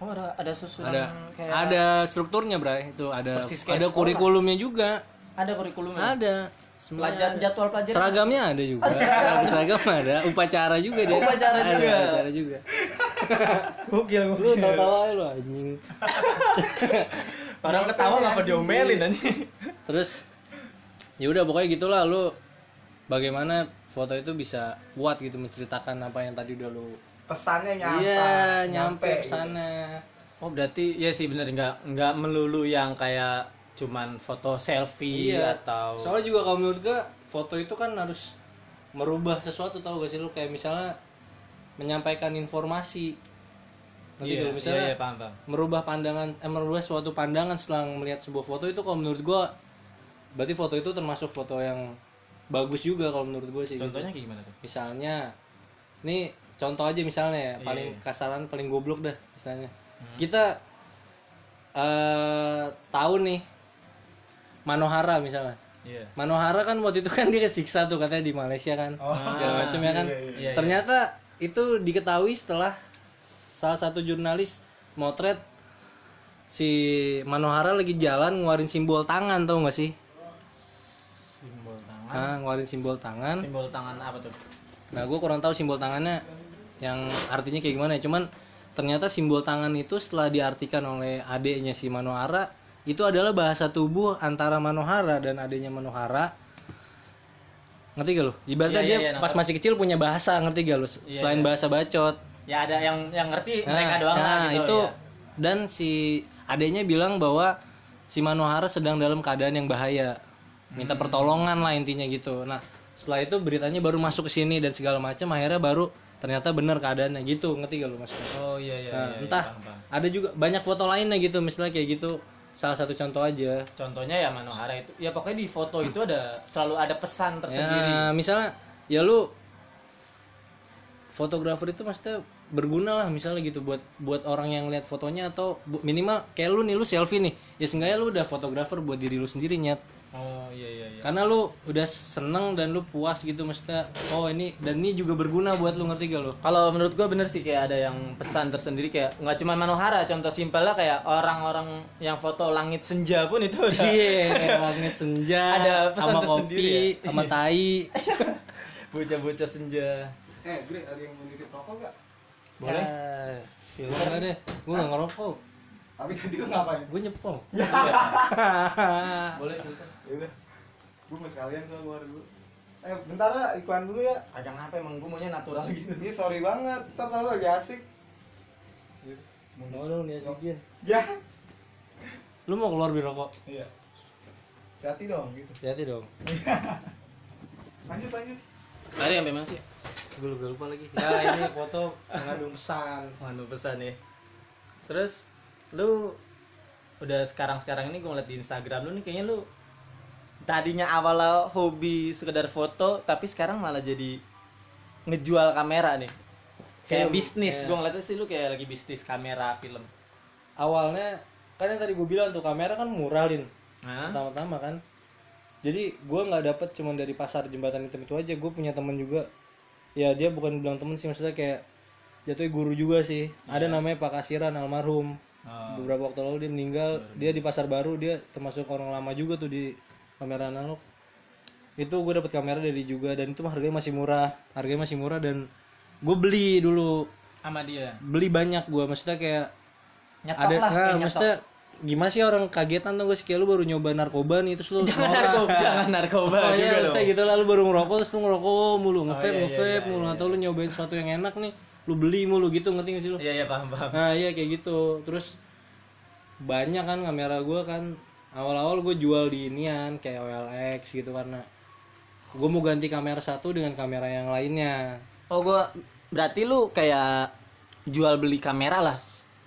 [SPEAKER 1] Oh, ada ada susunan
[SPEAKER 3] Ada
[SPEAKER 1] kayak
[SPEAKER 3] ada strukturnya, Bray. Itu ada ada
[SPEAKER 1] sekolah.
[SPEAKER 3] kurikulumnya juga.
[SPEAKER 1] ada kurikulumnya.
[SPEAKER 3] Ada.
[SPEAKER 1] Pelajaran
[SPEAKER 3] ada.
[SPEAKER 1] jadwal pelajaran.
[SPEAKER 3] Seragamnya ada juga. Seragam ada, upacara juga dia.
[SPEAKER 1] Upacara
[SPEAKER 3] Ada,
[SPEAKER 1] juga.
[SPEAKER 3] Upacara juga.
[SPEAKER 1] Gokil
[SPEAKER 3] Lu tahu-tahu aja lu anjing.
[SPEAKER 1] Orang ketawa ngapa diomelin anjing.
[SPEAKER 3] terus ya udah pokoknya gitulah lu bagaimana foto itu bisa kuat gitu menceritakan apa yang tadi udah lu
[SPEAKER 2] pesannya nyampe
[SPEAKER 3] iya nyampe
[SPEAKER 2] gitu.
[SPEAKER 3] pesannya
[SPEAKER 1] Oh, berarti ya sih bener nggak nggak melulu yang kayak cuman foto selfie
[SPEAKER 3] iya
[SPEAKER 1] atau
[SPEAKER 3] soalnya juga kalau menurut gua foto itu kan harus merubah sesuatu tau gak sih lu kayak misalnya menyampaikan informasi
[SPEAKER 1] iya,
[SPEAKER 3] nggak? misalnya
[SPEAKER 1] iya, iya, paham, paham.
[SPEAKER 3] merubah pandangan eh, merubah suatu pandangan setelah melihat sebuah foto itu kalau menurut gua berarti foto itu termasuk foto yang bagus juga kalau menurut gue sih gitu.
[SPEAKER 1] Contohnya kayak gimana tuh?
[SPEAKER 3] misalnya nih contoh aja misalnya ya paling
[SPEAKER 1] iya.
[SPEAKER 3] kasaran paling goblok dah misalnya kita eh tahu nih Manohara misalnya
[SPEAKER 1] Iya.
[SPEAKER 3] Manohara kan waktu itu kan dia kesiksa tuh katanya di Malaysia kan
[SPEAKER 2] Oh,
[SPEAKER 3] segala macam ya kan
[SPEAKER 2] iya, iya,
[SPEAKER 1] iya.
[SPEAKER 3] ternyata itu diketahui setelah salah satu jurnalis motret si Manohara lagi jalan ngeluarin simbol tangan tau gak sih
[SPEAKER 1] Simbol tangan.
[SPEAKER 3] ah ngeluarin simbol tangan
[SPEAKER 1] Simbol tangan apa tuh?
[SPEAKER 3] Nah, gue kurang tahu simbol tangannya yang artinya kayak gimana ya. Cuman ternyata simbol tangan itu setelah diartikan oleh adiknya si Manohara itu adalah bahasa tubuh antara Manohara dan adiknya Manohara. Ngerti gak lu? Ibaratnya
[SPEAKER 1] Iya,
[SPEAKER 3] dia
[SPEAKER 1] iya, iya,
[SPEAKER 3] pas masih kecil punya bahasa, ngerti gak lu?
[SPEAKER 1] Iya,
[SPEAKER 3] Selain
[SPEAKER 1] iya.
[SPEAKER 3] bahasa bacot.
[SPEAKER 1] Ya ada yang yang ngerti
[SPEAKER 3] Nah,
[SPEAKER 1] mereka doang lah
[SPEAKER 3] nah,
[SPEAKER 1] gitu.
[SPEAKER 3] itu
[SPEAKER 1] ya.
[SPEAKER 3] dan si adiknya bilang bahwa si Manohara sedang dalam keadaan yang bahaya minta
[SPEAKER 1] Hmm.
[SPEAKER 3] pertolongan lah intinya gitu nah setelah itu beritanya baru masuk ke sini dan segala macam akhirnya baru ternyata benar keadaannya gitu ngerti gak lu maksudnya
[SPEAKER 1] Oh iya iya.
[SPEAKER 3] Nah,
[SPEAKER 1] iya, iya,
[SPEAKER 3] entah
[SPEAKER 1] paham, paham.
[SPEAKER 3] ada juga banyak foto lainnya gitu misalnya kayak gitu salah satu contoh aja
[SPEAKER 1] Contohnya ya Manohara itu. Ya pokoknya di foto itu ada selalu ada pesan tersendiri.
[SPEAKER 3] ya misalnya ya lu fotografer itu maksudnya berguna lah misalnya gitu buat buat orang yang lihat fotonya atau bu- minimal kayak lu nih lu selfie nih ya seenggaknya lu udah fotografer buat diri lu sendiri nyet
[SPEAKER 1] Oh iya iya iya.
[SPEAKER 3] karena lu udah seneng dan lu puas gitu maksudnya oh ini dan ini juga berguna buat lu ngerti gak lu?
[SPEAKER 1] Kalau menurut gua bener sih kayak ada yang pesan tersendiri kayak nggak cuma Manohara, contoh simpelnya kayak orang-orang yang foto langit senja pun itu udah
[SPEAKER 3] iya langit senja
[SPEAKER 1] Ada pesan
[SPEAKER 3] sama
[SPEAKER 1] tersendiri
[SPEAKER 3] kopi
[SPEAKER 1] ya?
[SPEAKER 3] sama tai.
[SPEAKER 1] Bocah-bocah senja.
[SPEAKER 2] eh Bre ada yang mau nitip rokok gak
[SPEAKER 3] boleh. Film nggak deh. Gue nggak ngerokok
[SPEAKER 2] tapi tadi lu ngapain?
[SPEAKER 3] Gue nyepong.
[SPEAKER 1] Boleh filter.
[SPEAKER 2] ya udah. Gue mau sekalian soal keluar dulu. Eh bentar ya iklan dulu ya.
[SPEAKER 1] Kagak ngapa emang? Gua maunya natural gitu.
[SPEAKER 2] ini sorry banget. Ntar tau lagi asik.
[SPEAKER 3] Mau dong nih asikin.
[SPEAKER 2] Ya.
[SPEAKER 3] Lu mau keluar beli rokok?
[SPEAKER 2] Iya. Hati dong gitu.
[SPEAKER 3] Hati dong.
[SPEAKER 2] Lanjut lanjut.
[SPEAKER 1] Tadi sampai mana sih?
[SPEAKER 3] gue lupa, lupa lagi. Ya ini foto mengandung pesan.
[SPEAKER 1] Manu pesan ya. Terus lu udah sekarang-sekarang ini gue ngeliat di Instagram lu nih kayaknya lu tadinya awalnya hobi sekedar foto tapi sekarang malah jadi ngejual kamera nih. Kayak
[SPEAKER 3] Film,
[SPEAKER 1] bisnis
[SPEAKER 3] iya.
[SPEAKER 1] gue ngeliatnya sih lu kayak lagi bisnis kamera film.
[SPEAKER 3] Awalnya kan yang tadi gue bilang tuh kamera kan muralin pertama-tama kan. Jadi gue nggak dapet cuman dari pasar jembatan hitam itu aja. Gue punya temen juga. Ya dia bukan bilang temen sih maksudnya kayak jatuhnya guru juga sih. Ada namanya Pak Kasiran almarhum
[SPEAKER 1] Oh.
[SPEAKER 3] beberapa waktu lalu dia meninggal dia di pasar baru dia termasuk orang lama juga tuh di kamera analog. Itu gue dapet kamera dari juga dan itu harganya masih murah harganya masih murah dan gue beli dulu.
[SPEAKER 1] Sama dia.
[SPEAKER 3] Beli banyak gue maksudnya kayak
[SPEAKER 1] nyetok
[SPEAKER 3] ada
[SPEAKER 1] lah
[SPEAKER 3] nah, maksudnya gimana sih orang kagetan tuh gue kayak lu baru nyoba narkoba nih terus lu
[SPEAKER 1] jangan narkoba jangan narkoba
[SPEAKER 3] Oh iya,
[SPEAKER 1] juga
[SPEAKER 3] maksudnya
[SPEAKER 1] dong.
[SPEAKER 3] gitu lah lu baru ngerokok terus lu ngerokok mulu ngevape
[SPEAKER 1] iya, iya,
[SPEAKER 3] ngevape
[SPEAKER 1] iya,
[SPEAKER 3] mulu atau lu nyobain sesuatu yang enak nih lu beli mulu gitu ngerti gak sih lu?
[SPEAKER 1] Iya iya paham paham.
[SPEAKER 3] Nah iya kayak gitu. Terus banyak kan kamera gue kan. Awal-awal gue jual di inian kayak OLX gitu karena gue mau ganti kamera satu dengan kamera yang lainnya.
[SPEAKER 1] Oh gue berarti lu kayak jual beli kamera lah.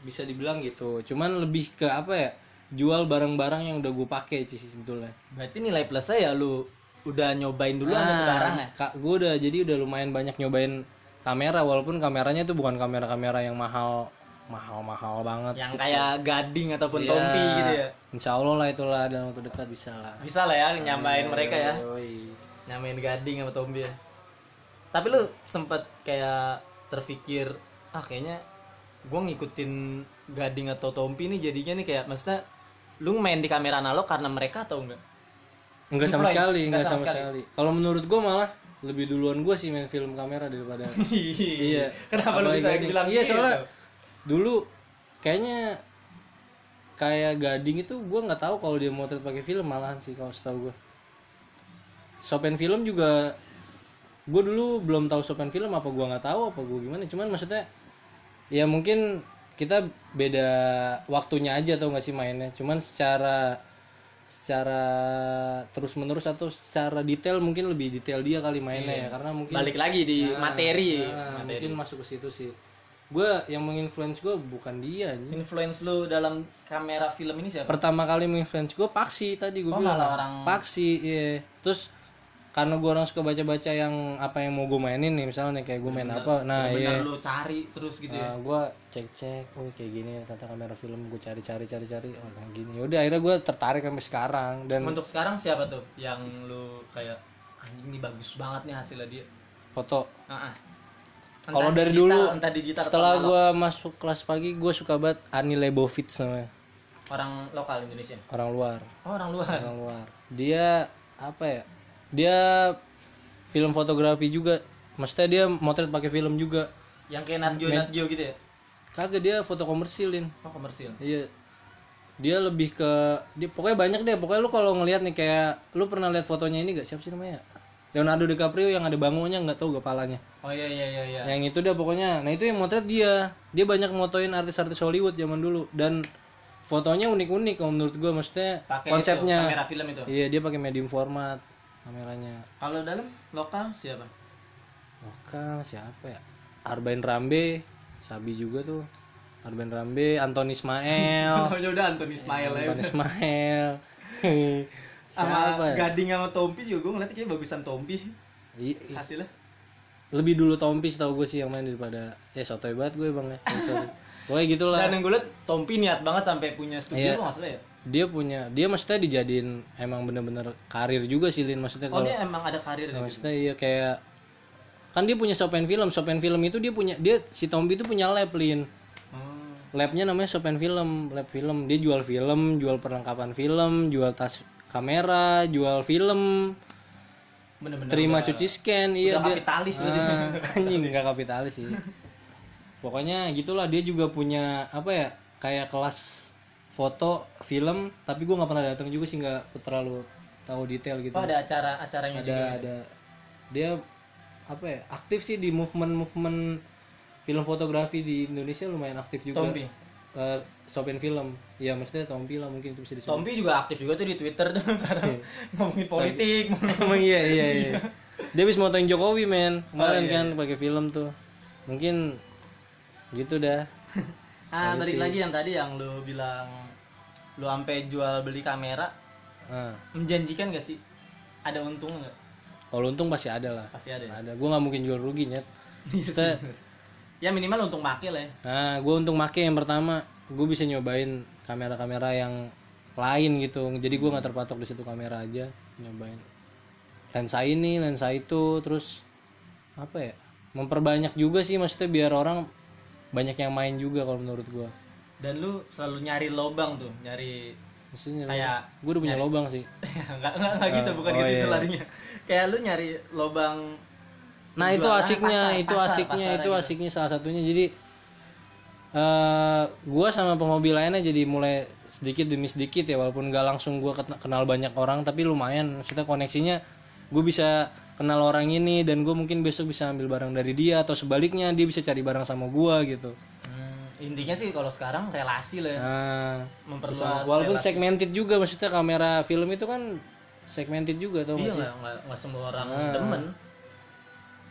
[SPEAKER 3] Bisa dibilang gitu. Cuman lebih ke apa ya? Jual barang-barang yang udah gue pakai sih sebetulnya.
[SPEAKER 1] Berarti nilai plusnya ya lu udah nyobain dulu tuh barang ya?
[SPEAKER 3] Kak gue udah jadi udah lumayan banyak nyobain kamera walaupun kameranya tuh bukan kamera-kamera yang mahal mahal mahal banget
[SPEAKER 1] yang kayak gading ataupun
[SPEAKER 3] Iya.
[SPEAKER 1] tompi gitu ya
[SPEAKER 3] insya Allah lah itulah dalam waktu dekat bisa lah
[SPEAKER 1] bisa lah ya nyamain mereka ya
[SPEAKER 3] Yoi.
[SPEAKER 1] nyamain gading sama tompi ya tapi lu sempet kayak terpikir ah kayaknya gue ngikutin gading atau tompi nih jadinya nih kayak maksudnya lu main di kamera analog karena mereka atau enggak
[SPEAKER 3] Enggak sama sekali,
[SPEAKER 1] nggak
[SPEAKER 3] enggak
[SPEAKER 1] sama
[SPEAKER 3] sama,
[SPEAKER 1] sekali.
[SPEAKER 3] sekali. Kalau menurut gua malah lebih duluan gua sih main film kamera daripada iya.
[SPEAKER 1] kenapa lu bisa
[SPEAKER 3] gading.
[SPEAKER 1] bilang
[SPEAKER 3] Iya,
[SPEAKER 1] gitu?
[SPEAKER 3] soalnya dulu kayaknya kayak gading itu gua nggak tahu kalau dia motret pakai film malahan sih kalau setahu gua. Sopen film juga gue dulu belum tahu sopen film apa gua nggak tahu apa gua gimana cuman maksudnya ya mungkin kita beda waktunya aja tau gak sih mainnya cuman secara secara terus menerus atau secara detail mungkin lebih detail dia kali mainnya ya karena mungkin
[SPEAKER 1] balik lagi di materi.
[SPEAKER 3] Nah,
[SPEAKER 1] materi.
[SPEAKER 3] mungkin masuk ke situ sih. Gue yang menginfluence gue bukan dia anjing.
[SPEAKER 1] influence lu dalam kamera film ini siapa?
[SPEAKER 3] Pertama kali menginfluence gue paksi tadi gue
[SPEAKER 1] Oh,
[SPEAKER 3] bilang.
[SPEAKER 1] malah orang-
[SPEAKER 3] paksi iya. Terus karena gue orang suka baca-baca yang apa yang mau gue mainin nih misalnya nih kayak gue main apa nah iya.
[SPEAKER 1] lu cari terus gitu ya.
[SPEAKER 3] Gue cek cek oh kayak gini tata kamera film gue cari cari cari cari oh kayak gini. Udah akhirnya gue tertarik sampai sekarang dan
[SPEAKER 1] untuk sekarang siapa tuh yang lu kayak anjing ini bagus banget nih hasilnya dia.
[SPEAKER 3] Foto.
[SPEAKER 1] Ah. Entah
[SPEAKER 3] kalau dari
[SPEAKER 1] digital,
[SPEAKER 3] dulu
[SPEAKER 1] entah digital
[SPEAKER 3] setelah gue masuk kelas pagi gue suka banget Ani Lebovitz namanya.
[SPEAKER 1] Orang lokal Indonesia?
[SPEAKER 3] Orang luar.
[SPEAKER 1] Oh orang luar.
[SPEAKER 3] Orang luar. Dia apa ya dia film fotografi juga. Maksudnya dia motret pakai film juga.
[SPEAKER 1] Yang kayak Nat Geo Nat Geo gitu ya?
[SPEAKER 3] Kagak dia foto komersilin
[SPEAKER 1] oh komersil.
[SPEAKER 3] Iya. Dia lebih ke dia pokoknya banyak deh. Pokoknya lu kalau ngelihat nih kayak lu pernah lihat fotonya ini gak siapa sih namanya? Leonardo DiCaprio yang ada bangunnya nggak tahu kepalanya
[SPEAKER 1] oh iya iya iya iya.
[SPEAKER 3] Yang itu dia pokoknya. Nah itu yang motret dia. Dia banyak motoin artis-artis Hollywood zaman dulu. Dan fotonya unik-unik kalau menurut gua. Maksudnya
[SPEAKER 1] pakai
[SPEAKER 3] konsepnya.
[SPEAKER 1] itu, kamera film itu?
[SPEAKER 3] Iya dia pakai medium format kameranya.
[SPEAKER 1] Kalau dalam lokal siapa?
[SPEAKER 3] Lokal siapa ya? Arbain Rambe Sabi juga tuh. Arbain Rambe Anthony Ismail.
[SPEAKER 1] Oh ya udah Anthony Ismail aja.
[SPEAKER 3] Anthony Ismail.
[SPEAKER 1] Sama
[SPEAKER 3] ya?
[SPEAKER 1] Gading sama Tompi juga gue ngeliatnya kayak bagusan Tompi.
[SPEAKER 3] I- i-
[SPEAKER 1] hasilnya?
[SPEAKER 3] Lebih dulu Tompi tau gue sih yang main daripada ya sotoy banget gue bang ya. Pokoknya gitulah.
[SPEAKER 1] Dan yang gue liat Tompi niat banget sampai punya studio kok nggak salah ya?
[SPEAKER 3] Dia punya dia maksudnya dijadiin emang bener-bener karir juga sih Lin. Maksudnya
[SPEAKER 1] oh dia emang ada karir situ?
[SPEAKER 3] Maksudnya iya kayak kan dia punya Sopen Film. Sopen Film itu dia punya dia si Tompi itu punya lab Lin.
[SPEAKER 1] Hmm.
[SPEAKER 3] labnya namanya Sopen Film. Lab film. Dia jual film jual perlengkapan film jual tas kamera jual film.
[SPEAKER 1] Bener-bener
[SPEAKER 3] terima
[SPEAKER 1] udah-
[SPEAKER 3] cuci scan iya
[SPEAKER 1] udah
[SPEAKER 3] dia
[SPEAKER 1] kapitalis berarti.
[SPEAKER 3] Ah, anjing nggak kapitalis sih pokoknya gitulah dia juga punya apa ya kayak kelas foto film tapi gue nggak pernah datang juga sih nggak terlalu tahu detail gitu.
[SPEAKER 1] Oh ada acara acaranya
[SPEAKER 3] ada
[SPEAKER 1] juga
[SPEAKER 3] ada. Dia apa ya aktif sih di movement movement film fotografi di Indonesia lumayan aktif juga.
[SPEAKER 1] Tompi?
[SPEAKER 3] Eh, Sopen Film. Ya maksudnya Tompi lah mungkin itu bisa disebut.
[SPEAKER 1] Tompi juga aktif juga tuh di Twitter tuh kadang ngomongin politik.
[SPEAKER 3] Emang iya iya iya. Dia habis motoin Jokowi men. Kemarin
[SPEAKER 1] Oh, iya,
[SPEAKER 3] kan pakai film tuh. Mungkin gitu dah.
[SPEAKER 1] Ah, balik lagi yang tadi yang lu bilang lu sampai jual beli kamera
[SPEAKER 3] Nah,
[SPEAKER 1] menjanjikan gak sih? Ada untungnya nggak?
[SPEAKER 3] kalau untung pasti ada lah.
[SPEAKER 1] Pasti ada. ya?
[SPEAKER 3] Ada. Gue nggak mungkin jual rugi nyet. Kita,
[SPEAKER 1] Ya minimal untung make lah ya.
[SPEAKER 3] nah, gue untung make yang pertama, gue bisa nyobain kamera-kamera yang lain gitu. Jadi gue nggak terpatok di satu kamera aja, nyobain lensa ini, lensa itu, terus apa ya? Memperbanyak juga sih maksudnya biar orang banyak yang main juga kalau menurut gue.
[SPEAKER 1] Dan lu selalu nyari lobang tuh, nyari
[SPEAKER 3] Maksudnya
[SPEAKER 1] Kayak
[SPEAKER 3] gue udah punya lobang sih.
[SPEAKER 1] enggak, enggak gitu, bukan
[SPEAKER 3] oh,
[SPEAKER 1] ke situ
[SPEAKER 3] iya.
[SPEAKER 1] larinya. Kayak lu nyari lobang
[SPEAKER 3] Nah itu asiknya,
[SPEAKER 1] pasar,
[SPEAKER 3] itu
[SPEAKER 1] pasar,
[SPEAKER 3] asiknya,
[SPEAKER 1] pasar
[SPEAKER 3] itu
[SPEAKER 1] gitu.
[SPEAKER 3] asiknya salah satunya. Jadi eh gua sama penghobi lainnya jadi mulai sedikit demi sedikit ya, walaupun gak langsung gua ket- kenal banyak orang, tapi lumayan. Maksudnya koneksinya, gue bisa kenal orang ini dan gue mungkin besok bisa ambil barang dari dia atau sebaliknya dia bisa cari barang sama gua gitu.
[SPEAKER 1] Hmm, intinya sih kalau sekarang relasi lah ya.
[SPEAKER 3] Nah,
[SPEAKER 1] Memperluas
[SPEAKER 3] walaupun
[SPEAKER 1] relasi.
[SPEAKER 3] segmented juga, maksudnya kamera film itu kan segmented juga tuh
[SPEAKER 1] Iya
[SPEAKER 3] masih.
[SPEAKER 1] nggak semua orang
[SPEAKER 3] Ah.
[SPEAKER 1] demen.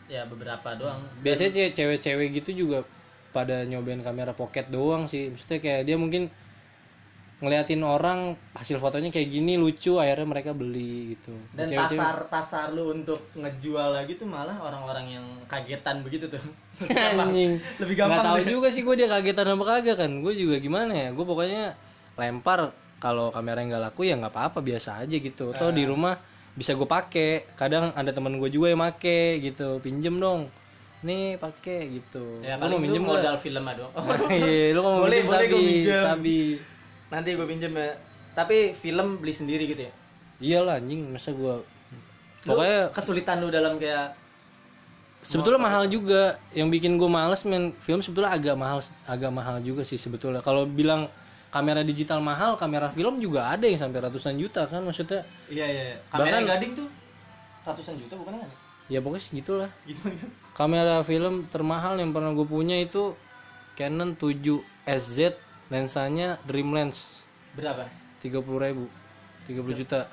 [SPEAKER 1] Ya beberapa doang.
[SPEAKER 3] biasanya ce- cewek-cewek gitu juga pada nyobain kamera pocket doang sih maksudnya kayak dia mungkin ngeliatin orang hasil fotonya kayak gini lucu akhirnya mereka beli gitu
[SPEAKER 1] Dan
[SPEAKER 3] Cewek-cewek-
[SPEAKER 1] pasar pasar lu untuk ngejual lagi tuh malah orang-orang yang kagetan begitu tuh.
[SPEAKER 3] anjing
[SPEAKER 1] Lebih
[SPEAKER 3] nggak
[SPEAKER 1] gampang
[SPEAKER 3] tahu
[SPEAKER 1] deh.
[SPEAKER 3] juga sih gue dia kagetan apa kagak kan gue juga gimana ya gue pokoknya lempar kalau kamera yang nggak laku ya nggak apa-apa biasa aja gitu atau
[SPEAKER 1] Ah.
[SPEAKER 3] di rumah bisa gue pakai kadang ada teman gue juga yang make gitu pinjem dong nih pakai gitu
[SPEAKER 1] Ya
[SPEAKER 3] Lu mau minjem nggak?
[SPEAKER 1] modal film aduh.
[SPEAKER 3] Iya, lu mau
[SPEAKER 1] Boleh,
[SPEAKER 3] minjem
[SPEAKER 1] boleh
[SPEAKER 3] sabi,
[SPEAKER 1] minjem.
[SPEAKER 3] sabi.
[SPEAKER 1] Nanti gue pinjem ya. Tapi film beli sendiri gitu ya.
[SPEAKER 3] Iyalah anjing, masa
[SPEAKER 1] Lu
[SPEAKER 3] Pokoknya
[SPEAKER 1] kesulitan lu dalam kayak
[SPEAKER 3] sebetulnya mahal juga. Yang bikin gua males main film sebetulnya agak mahal agak mahal juga sih sebetulnya. Kalau bilang kamera digital mahal, kamera film juga ada yang sampai ratusan juta kan maksudnya.
[SPEAKER 1] iya iya. iya. Kamera
[SPEAKER 3] Bahkan-
[SPEAKER 1] gading tuh ratusan juta bukan kan?
[SPEAKER 3] Ya pokoknya segitulah.
[SPEAKER 1] Segitu kan.
[SPEAKER 3] Kamera film termahal yang pernah gue punya itu Canon 7 SZ lensanya Dreamlens.
[SPEAKER 1] Berapa?
[SPEAKER 3] 30.000 ribu. 30 juta.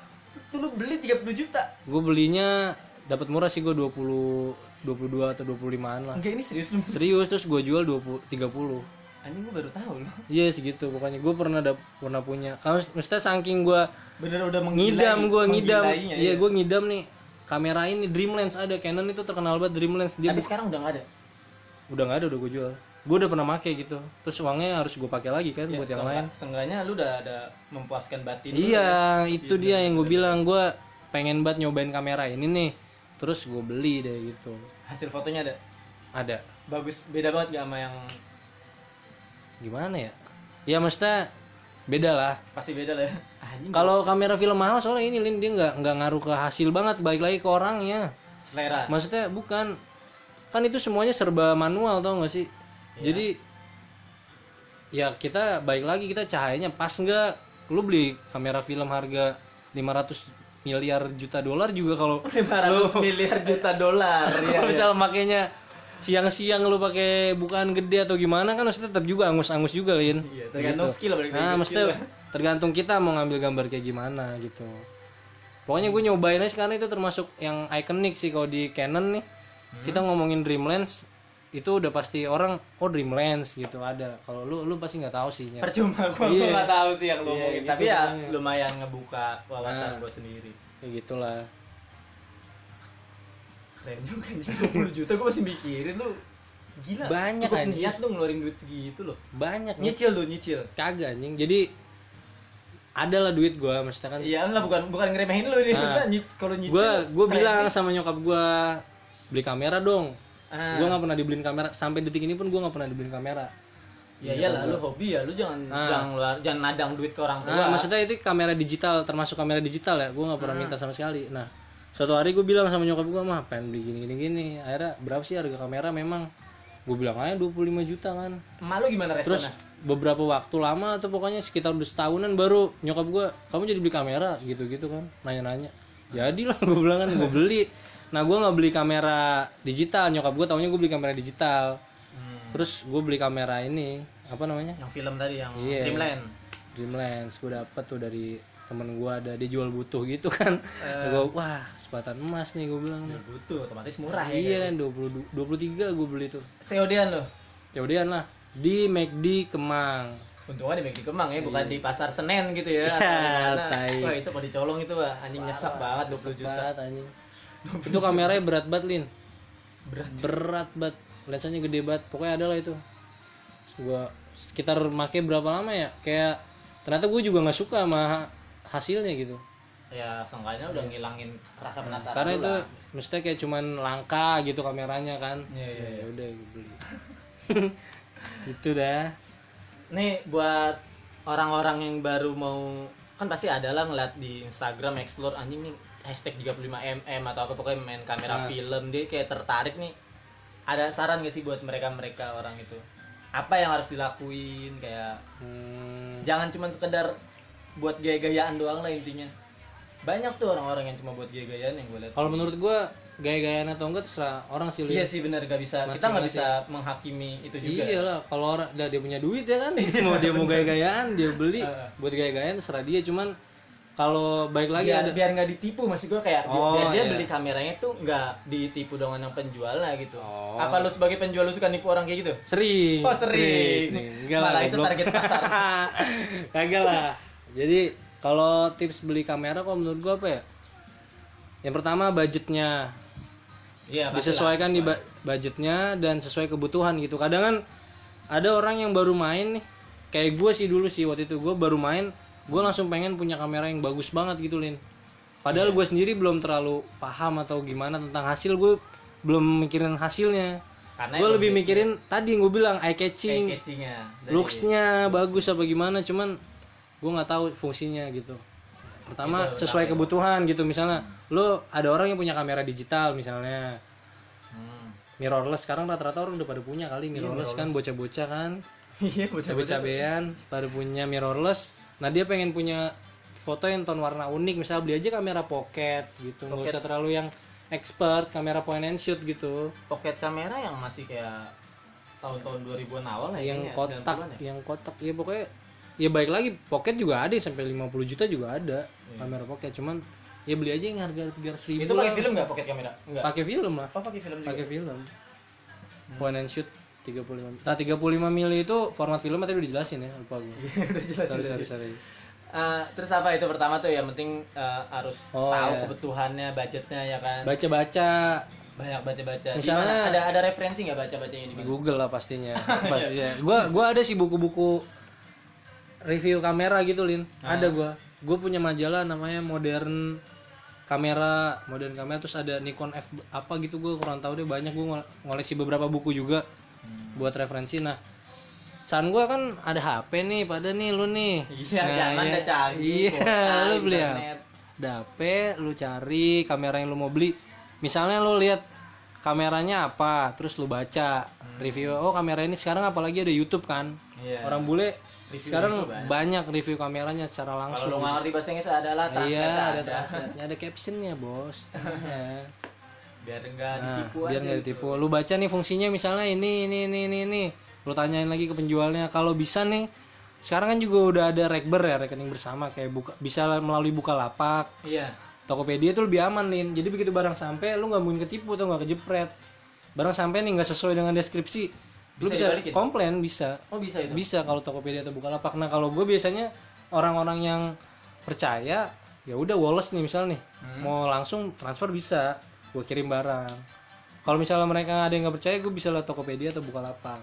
[SPEAKER 1] Tuh lu beli 30 juta.
[SPEAKER 3] gue belinya dapat murah sih gue 20 22 atau 25an lah.
[SPEAKER 1] Enggak ini serius lu.
[SPEAKER 3] serius terus gue jual 20 30
[SPEAKER 1] Anjing gue baru tahu lu.
[SPEAKER 3] iya segitu pokoknya. Gue pernah dap- pernah punya. Kalau maksudnya saking gue
[SPEAKER 1] Bener udah
[SPEAKER 3] ngidam gue ngidam. iya gue ngidam nih. Kamera ini Dreamlens ada. Canon itu terkenal banget Dreamlens. Dia
[SPEAKER 1] Tapi sekarang udah nggak ada.
[SPEAKER 3] udah nggak ada udah gue jual gue udah pernah make gitu. Terus uangnya harus gue pakai lagi kan buat yang lain.
[SPEAKER 1] Seenggaknya lu udah ada memuaskan batin. lu ya.
[SPEAKER 3] iya itu dia yang gue bilang gue pengen banget nyobain kamera ini nih. Terus gue beli deh gitu.
[SPEAKER 1] Hasil fotonya ada.
[SPEAKER 3] ada.
[SPEAKER 1] Bagus, beda banget gak sama yang
[SPEAKER 3] gimana ya? Ya maksudnya beda lah.
[SPEAKER 1] Pasti beda lah ya.
[SPEAKER 3] Kalau kamera film mahal soalnya ini Lin dia nggak nggak ngaruh ke hasil banget. Baik lagi ke orangnya.
[SPEAKER 1] Selera.
[SPEAKER 3] maksudnya bukan kan itu semuanya serba manual tau gak sih jadi ya kita baik lagi kita cahayanya pas nggak lu beli kamera film harga 500 miliar juta dolar juga kalau
[SPEAKER 1] 500 miliar juta dolar.
[SPEAKER 3] kalau
[SPEAKER 1] ya.
[SPEAKER 3] misal makainya siang-siang lu pakai bukaan gede atau gimana kan maksudnya tetap juga angus-angus juga lin
[SPEAKER 1] Iya, tergantung
[SPEAKER 3] Gitu.
[SPEAKER 1] skill balik lagi
[SPEAKER 3] nah maksudnya
[SPEAKER 1] skill.
[SPEAKER 3] tergantung kita mau ngambil gambar kayak gimana gitu pokoknya gue nyobain aja karena itu termasuk yang ikonik sih kalau di Canon nih
[SPEAKER 1] Hmm.
[SPEAKER 3] kita ngomongin Dreamlens itu udah pasti orang oh Dreamlens gitu ada kalau lu lu pasti nggak tahu sih Nya.
[SPEAKER 1] Percuma gua gua nggak tahu sih yang lu ngomongin.
[SPEAKER 3] gitu
[SPEAKER 1] Tapi ya
[SPEAKER 3] pokoknya.
[SPEAKER 1] lumayan ngebuka wawasan
[SPEAKER 3] Nah.
[SPEAKER 1] gua sendiri.
[SPEAKER 3] kayak gitulah
[SPEAKER 1] Keren juga anjing 20 juta gua masih mikirin lu. Gila.
[SPEAKER 3] Banyak,
[SPEAKER 1] Cukup
[SPEAKER 3] anjing.
[SPEAKER 1] niat lu ngeluarin duit segitu loh.
[SPEAKER 3] banyak
[SPEAKER 1] Nyicil lu, nyicil.
[SPEAKER 3] kagak anjing jadi ada lah duit gua maksudnya kan
[SPEAKER 1] Iya enggak bukan bukan ngeremehin lu nih.
[SPEAKER 3] Nah.
[SPEAKER 1] Kalau nyicil.
[SPEAKER 3] gue gue bilang sama nyokap gue beli kamera dong
[SPEAKER 1] Ah.
[SPEAKER 3] gue nggak pernah dibeliin kamera. Sampai detik ini pun gue nggak pernah dibeliin kamera.
[SPEAKER 1] Ya iyalah lu hobi ya, lu jangan
[SPEAKER 3] Ah.
[SPEAKER 1] jangan luar jangan nadang duit ke orang tua.
[SPEAKER 3] nah maksudnya itu kamera digital termasuk kamera digital ya. Gue nggak pernah minta sama sekali. Nah suatu hari gue bilang sama nyokap gue mah pengen beli gini gini gini akhirnya berapa sih harga kamera memang? Gue bilang aja 25 juta kan.
[SPEAKER 1] Emak lu gimana
[SPEAKER 3] terus
[SPEAKER 1] responnya?
[SPEAKER 3] beberapa waktu lama atau pokoknya sekitar udah setahunan baru nyokap gue kamu jadi beli kamera? Gitu gitu kan nanya-nanya. Jadilah gue bilang kan gue beli nah gue nggak beli kamera digital nyokap gue taunya gue beli kamera digital
[SPEAKER 1] Hmm.
[SPEAKER 3] terus gue beli kamera ini apa namanya
[SPEAKER 1] Yang film tadi yang
[SPEAKER 3] Iya.
[SPEAKER 1] Dreamland.
[SPEAKER 3] Dreamlens gue dapet tuh dari temen gue ada dia jual butuh gitu kan
[SPEAKER 1] Eh.
[SPEAKER 3] gue wah kesempatan emas nih gue bilang nih
[SPEAKER 1] Butuh, otomatis murah ya.
[SPEAKER 3] iya kan 20 23 gue beli tuh
[SPEAKER 1] COD-an lo.
[SPEAKER 3] Yaudian lah di McD Kemang
[SPEAKER 1] Untungnya di McD Kemang ya, bukan di pasar Senen gitu ya.
[SPEAKER 3] Ya.
[SPEAKER 1] Wah, itu kalau dicolong itu wah anjing nyesek banget 20 juta.
[SPEAKER 3] Berat, anjing. Itu kameranya berat banget lin. Berat berat banget. Lensanya gede banget. Pokoknya ada lah itu. Terus gua sekitar make berapa lama ya? Kayak ternyata gue juga nggak suka sama hasilnya gitu.
[SPEAKER 1] Ya, seenggaknya udah ngilangin rasa penasaran.
[SPEAKER 3] karena itu
[SPEAKER 1] lah.
[SPEAKER 3] mestinya kayak cuman langka gitu kameranya kan.
[SPEAKER 1] Iya, iya,
[SPEAKER 3] ya udah gue beli. Itu dah.
[SPEAKER 1] Nih buat orang-orang yang baru mau kan pasti ada lah ngeliat di Instagram explore anjing nih hashtag 35 mm atau apa pokoknya main kamera
[SPEAKER 3] Nah.
[SPEAKER 1] film dia kayak tertarik nih. Ada saran gak sih buat mereka-mereka orang itu? Apa yang harus dilakuin? Kayak
[SPEAKER 3] Hmm,
[SPEAKER 1] jangan cuma sekedar buat gaya-gayaan doang lah intinya. Banyak tuh orang-orang yang cuma buat gaya-gayaan yang gue lihat
[SPEAKER 3] kalau menurut gue gaya-gayaan atau enggak terserah orang sih
[SPEAKER 1] iya sih benar gak bisa. Kita nggak bisa menghakimi itu juga.
[SPEAKER 3] Iya lah, kalau orang dia punya duit ya kan, mau dia mau gaya-gayaan dia beli. Buat gaya-gayaan terserah dia. Cuman kalau baik lagi
[SPEAKER 1] biar,
[SPEAKER 3] ada
[SPEAKER 1] biar nggak ditipu masih gue kayak
[SPEAKER 3] Oh,
[SPEAKER 1] biar dia
[SPEAKER 3] iya.
[SPEAKER 1] beli kameranya tuh nggak ditipu dengan yang penjualnya gitu
[SPEAKER 3] Oh.
[SPEAKER 1] apa lu sebagai penjual lu suka nipu orang kayak gitu
[SPEAKER 3] sering.
[SPEAKER 1] Oh, sering.
[SPEAKER 3] Enggak lah,
[SPEAKER 1] Malah itu
[SPEAKER 3] goblok.
[SPEAKER 1] target pasar.
[SPEAKER 3] Kagak lah. Jadi kalau tips beli kamera kok menurut gua apa ya? Yang pertama budgetnya
[SPEAKER 1] iya pastilah,
[SPEAKER 3] disesuaikan di
[SPEAKER 1] sesuai.
[SPEAKER 3] budgetnya dan sesuai kebutuhan gitu. Kadang kan ada orang yang baru main nih, kayak gue sih dulu sih waktu itu gue baru main, gue langsung pengen punya kamera yang bagus banget gitu lin. Padahal
[SPEAKER 1] Iya.
[SPEAKER 3] gue sendiri belum terlalu paham atau gimana tentang hasil gue belum mikirin hasilnya.
[SPEAKER 1] Karena
[SPEAKER 3] Gue lebih
[SPEAKER 1] gitu.
[SPEAKER 3] mikirin tadi yang gue bilang eye catching,
[SPEAKER 1] catchingnya Dari-
[SPEAKER 3] looksnya bagus apa gimana, cuman gue nggak tahu fungsinya gitu. Pertama
[SPEAKER 1] Itu
[SPEAKER 3] sesuai
[SPEAKER 1] pertama ya.
[SPEAKER 3] kebutuhan gitu, misalnya lo ada orang yang punya kamera digital misalnya
[SPEAKER 1] Hmm.
[SPEAKER 3] mirrorless sekarang rata-rata orang udah pada punya kali mirrorless kan bocah-bocah kan
[SPEAKER 1] iya bocah
[SPEAKER 3] cabe-cabean pada punya mirrorless nah dia pengen punya foto yang tone warna unik. Misal beli aja kamera pocket gitu. Nggak usah terlalu yang expert kamera point and shoot gitu.
[SPEAKER 1] Pocket kamera yang masih kayak tahun-tahun 2000-an awal lah
[SPEAKER 3] yang
[SPEAKER 1] kayaknya,
[SPEAKER 3] kotak
[SPEAKER 1] 90-an ya.
[SPEAKER 3] yang kotak. Ya pokoknya ya baik lagi pocket juga ada sampai 50 juta juga ada
[SPEAKER 1] Iya.
[SPEAKER 3] kamera pocket. Cuman ya beli aja yang harga 300 ribu
[SPEAKER 1] itu pakai film nggak pocket kamera?
[SPEAKER 3] Pakai film lah.
[SPEAKER 1] Oh pakai film
[SPEAKER 3] pakai film. Point and shoot 35 nah 35 mili itu format filmnya tadi udah dijelasin ya lupa gue
[SPEAKER 1] udah jelas
[SPEAKER 3] sorry sorry sorry.
[SPEAKER 1] Eh, terus apa itu pertama tuh? Yang penting eh, harus
[SPEAKER 3] Oh,
[SPEAKER 1] tahu
[SPEAKER 3] iya.
[SPEAKER 1] kebutuhannya budgetnya ya kan?
[SPEAKER 3] Baca baca
[SPEAKER 1] banyak baca-baca. Di
[SPEAKER 3] Misalnya-
[SPEAKER 1] mana? ada ada referensi nggak baca-bacanya di
[SPEAKER 3] di
[SPEAKER 1] mana?
[SPEAKER 3] Google lah pastinya pastinya. Gua gua ada sih buku-buku review kamera gitu lin. Ada gua. Gue punya majalah namanya modern kamera. Modern kamera terus ada Nikon F apa gitu gue kurang tahu deh. Banyak gue ngoleksi beberapa buku juga buat referensi nah san gue kan ada HP nih pada nih lu nih
[SPEAKER 1] Iya,
[SPEAKER 3] Nah,
[SPEAKER 1] zaman
[SPEAKER 3] ya.
[SPEAKER 1] canggih.
[SPEAKER 3] iya
[SPEAKER 1] kuota,
[SPEAKER 3] lu beli ya ada HP lu cari kamera yang lu mau beli misalnya lu lihat kameranya apa terus lu baca review oh kamera ini sekarang apalagi ada YouTube kan
[SPEAKER 1] Iya.
[SPEAKER 3] orang bule
[SPEAKER 1] Review-
[SPEAKER 3] sekarang
[SPEAKER 1] review
[SPEAKER 3] banyak review kameranya secara
[SPEAKER 1] Kalau
[SPEAKER 3] langsung
[SPEAKER 1] lu nggak ngerti bahasa Inggris adalah
[SPEAKER 3] iya
[SPEAKER 1] translate
[SPEAKER 3] ada
[SPEAKER 1] ada.
[SPEAKER 3] translate-nya ada captionnya bos Tengahnya.
[SPEAKER 1] Biar enggak
[SPEAKER 3] nah,
[SPEAKER 1] ditipu
[SPEAKER 3] biar
[SPEAKER 1] aja
[SPEAKER 3] nggak
[SPEAKER 1] gitu.
[SPEAKER 3] ditipu lu baca nih fungsinya misalnya ini ini ini ini ini lu tanyain lagi ke penjualnya kalau bisa nih sekarang kan juga udah ada rekber ya rekening bersama kayak buka bisa melalui buka lapak
[SPEAKER 1] Iya.
[SPEAKER 3] Tokopedia itu lebih aman lin jadi begitu barang sampai lu nggak mungkin ketipu atau nggak kejepret barang sampai nih nggak sesuai dengan deskripsi lu
[SPEAKER 1] Bisa
[SPEAKER 3] bisa
[SPEAKER 1] dibalikin?
[SPEAKER 3] komplain bisa
[SPEAKER 1] Oh bisa itu.
[SPEAKER 3] bisa kalau Tokopedia atau Bukalapak nah kalau gue biasanya orang-orang yang percaya ya udah Wallace nih misal nih
[SPEAKER 1] Hmm.
[SPEAKER 3] mau langsung transfer bisa gue kirim barang kalau misalnya mereka ada yang nggak percaya gue bisa lihat Tokopedia atau Bukalapak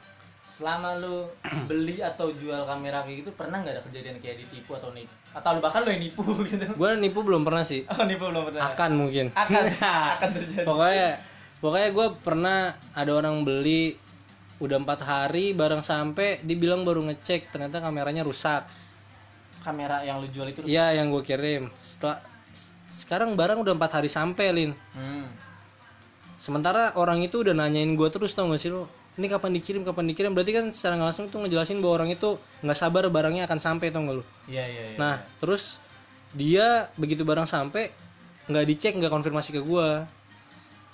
[SPEAKER 1] Selama lu beli atau jual kamera kayak gitu pernah nggak ada kejadian kayak ditipu atau nipu? Atau lu bahkan lu yang nipu gitu?
[SPEAKER 3] gue nipu belum pernah sih
[SPEAKER 1] Oh nipu belum pernah.
[SPEAKER 3] akan mungkin
[SPEAKER 1] Akan akan terjadi.
[SPEAKER 3] pokoknya pokoknya gue pernah ada orang beli udah empat hari barang sampai dibilang baru ngecek ternyata kameranya rusak
[SPEAKER 1] Kamera yang lu jual itu.
[SPEAKER 3] iya yang gue kirim setelah sekarang barang udah empat hari sampai lin.
[SPEAKER 1] Hmm.
[SPEAKER 3] sementara orang itu udah nanyain gue terus tau gak sih lo ini kapan dikirim kapan dikirim? Berarti kan secara nggak langsung tuh ngejelasin bahwa orang itu nggak sabar barangnya akan sampai tau gak lo
[SPEAKER 1] Iya iya iya.
[SPEAKER 3] nah terus dia begitu barang sampai nggak dicek nggak konfirmasi ke gua.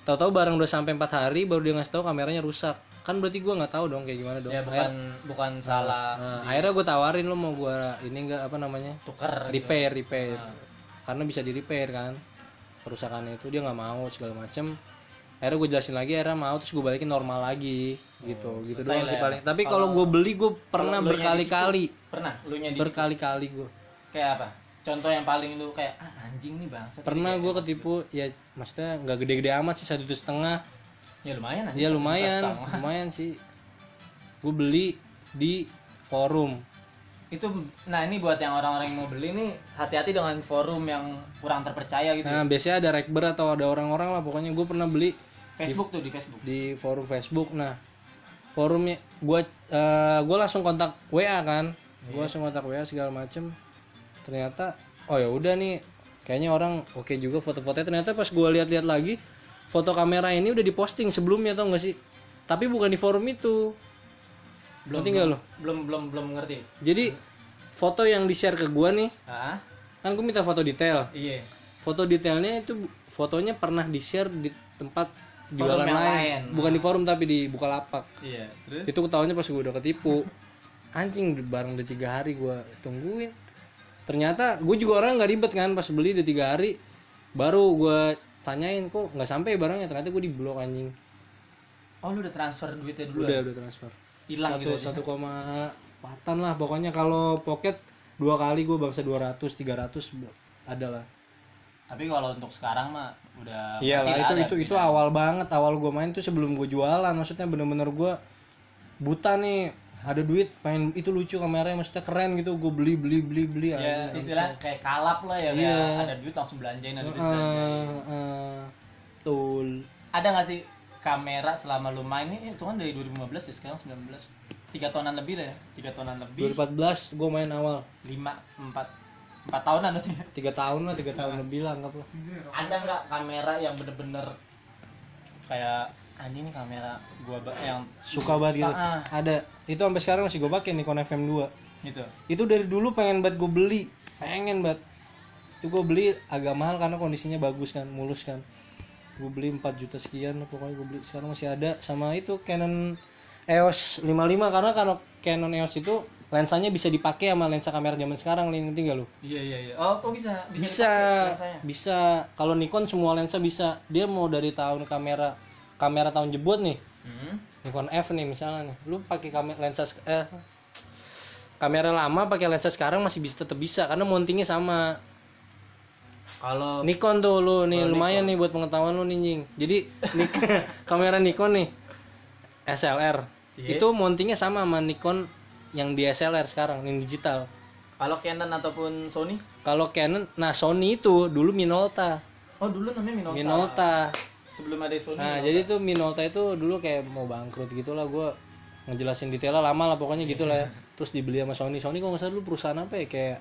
[SPEAKER 3] Tahu-tahu barang udah sampai empat hari baru dia ngasih tahu kameranya rusak. Kan berarti gua nggak tahu dong kayak gimana dong.
[SPEAKER 1] Ya bukan bukan salah.
[SPEAKER 3] Nah, akhirnya gue tawarin lo mau gua ini enggak apa namanya?
[SPEAKER 1] Tuker gitu.
[SPEAKER 3] repair repair karena bisa di repair kan. Kerusakannya itu dia nggak mau segala macem. Akhirnya gue jelasin lagi akhirnya mau terus gue balikin normal lagi. Gitu gitu
[SPEAKER 1] selesai
[SPEAKER 3] doang sih
[SPEAKER 1] ya.
[SPEAKER 3] paling. Tapi kalau gue beli gue pernah berkali-kali.
[SPEAKER 1] pernah lu nya
[SPEAKER 3] berkali-kali gue
[SPEAKER 1] kayak apa? Contoh yang paling lu kayak ah, anjing nih bangsa
[SPEAKER 3] pernah gue ketipu ya maksudnya nggak gede-gede amat sih satu setengah.
[SPEAKER 1] Ya lumayan
[SPEAKER 3] ya lumayan lumayan sih. Gue beli di forum
[SPEAKER 1] itu nah ini buat yang orang-orang yang mau beli nih hati-hati dengan forum yang kurang terpercaya gitu
[SPEAKER 3] nah biasanya ada rekber atau ada orang-orang lah pokoknya gue pernah beli
[SPEAKER 1] Facebook tuh di Facebook.
[SPEAKER 3] di forum Facebook. Nah forumnya gue eh gue langsung kontak WA kan. Gue langsung kontak WA segala macem. Ternyata oh ya udah nih kayaknya orang oke juga foto-fotonya. Ternyata pas gue lihat-lihat lagi foto kamera ini udah diposting sebelumnya tau gak sih? Tapi bukan di forum itu
[SPEAKER 1] belum
[SPEAKER 3] Ngerti nggak lo
[SPEAKER 1] belum belum belum ngerti.
[SPEAKER 3] Jadi foto yang di share ke gue nih
[SPEAKER 1] ah
[SPEAKER 3] kan gue minta foto detail.
[SPEAKER 1] Iya.
[SPEAKER 3] Foto detailnya itu fotonya pernah di share di tempat jualan lain.
[SPEAKER 1] lain.
[SPEAKER 3] bukan di forum tapi di Bukalapak.
[SPEAKER 1] Iya terus?
[SPEAKER 3] Itu ketahuannya pas gue udah ketipu. Anjing bareng udah tiga hari gue tungguin. Ternyata gue juga orang nggak ribet kan pas beli udah tiga hari. Baru gue tanyain kok nggak sampai barangnya? Ternyata gue diblok anjing.
[SPEAKER 1] Oh lu udah transfer duitnya dulu
[SPEAKER 3] udah udah transfer
[SPEAKER 1] hilang
[SPEAKER 3] satu
[SPEAKER 1] gitu aja.
[SPEAKER 3] satu koma empatan lah. Pokoknya kalau pocket dua kali gue bangsa 200 300 ada lah.
[SPEAKER 1] Tapi kalau untuk sekarang mah udah
[SPEAKER 3] Iya lah itu
[SPEAKER 1] ada,
[SPEAKER 3] itu itu awal banget. Awal gue main tuh sebelum gue jualan. Maksudnya bener-bener gue buta nih. Ada duit pengen itu lucu kameranya. Maksudnya keren gitu. Gue beli beli beli beli.
[SPEAKER 1] Ya
[SPEAKER 3] anjing,
[SPEAKER 1] istilah kayak kalap lah ya
[SPEAKER 3] Iya.
[SPEAKER 1] kayak ada duit langsung belanjain ada duit belanjain.
[SPEAKER 3] Eh, eh, betul.
[SPEAKER 1] Ada nggak sih kamera selama lu main ini itu kan dari 2015 ya sekarang 19 tiga tahunan lebih lah ya tiga tahunan lebih.
[SPEAKER 3] 2014 gue main awal.
[SPEAKER 1] Lima empat empat tahunan berarti. Ya.
[SPEAKER 3] tiga tahun lah tiga tahun lebih lah anggap lah.
[SPEAKER 1] Ada nggak kamera yang bener-bener kayak anjing nih kamera gua yang
[SPEAKER 3] suka banget gitu.
[SPEAKER 1] Ah, ah.
[SPEAKER 3] ada. Itu sampai sekarang masih gue pakai Nikon FM2
[SPEAKER 1] gitu.
[SPEAKER 3] Itu dari dulu pengen banget gue beli. Pengen banget. Itu gue beli agak mahal karena kondisinya bagus kan mulus kan gue beli 4 juta sekian pokoknya gue beli sekarang masih ada sama itu Canon EOS 55 karena kalau Canon EOS itu lensanya bisa dipakai sama lensa kamera zaman sekarang Lin ngerti gak lu?
[SPEAKER 1] iya iya iya oh kok bisa
[SPEAKER 3] Bisa,
[SPEAKER 1] lensanya?
[SPEAKER 3] bisa. Kalau Nikon semua lensa bisa. Dia mau dari tahun kamera kamera tahun jebot nih.
[SPEAKER 1] Hmm.
[SPEAKER 3] Nikon F nih misalnya nih. Lu pakai kamera lensa eh kamera lama pakai lensa sekarang masih bisa tetap bisa karena mountingnya sama.
[SPEAKER 1] Kalau
[SPEAKER 3] Nikon tuh lu nih lumayan nih buat pengetahuan lu nih Nying. Jadi Nik- kamera Nikon nih SLR.
[SPEAKER 1] Iya.
[SPEAKER 3] Itu mountingnya sama sama Nikon yang di SLR sekarang yang digital.
[SPEAKER 1] kalau Canon ataupun Sony
[SPEAKER 3] Kalau Canon, nah Sony itu dulu Minolta.
[SPEAKER 1] oh dulu namanya Minolta
[SPEAKER 3] Minolta.
[SPEAKER 1] sebelum ada Sony
[SPEAKER 3] Nah, jadi tuh Minolta itu dulu kayak mau bangkrut gitu lah gue ngejelasin detailnya lama lah pokoknya gitu lah ya. Terus dibeli sama Sony. Sony kalau nggak salah dulu perusahaan apa ya kayak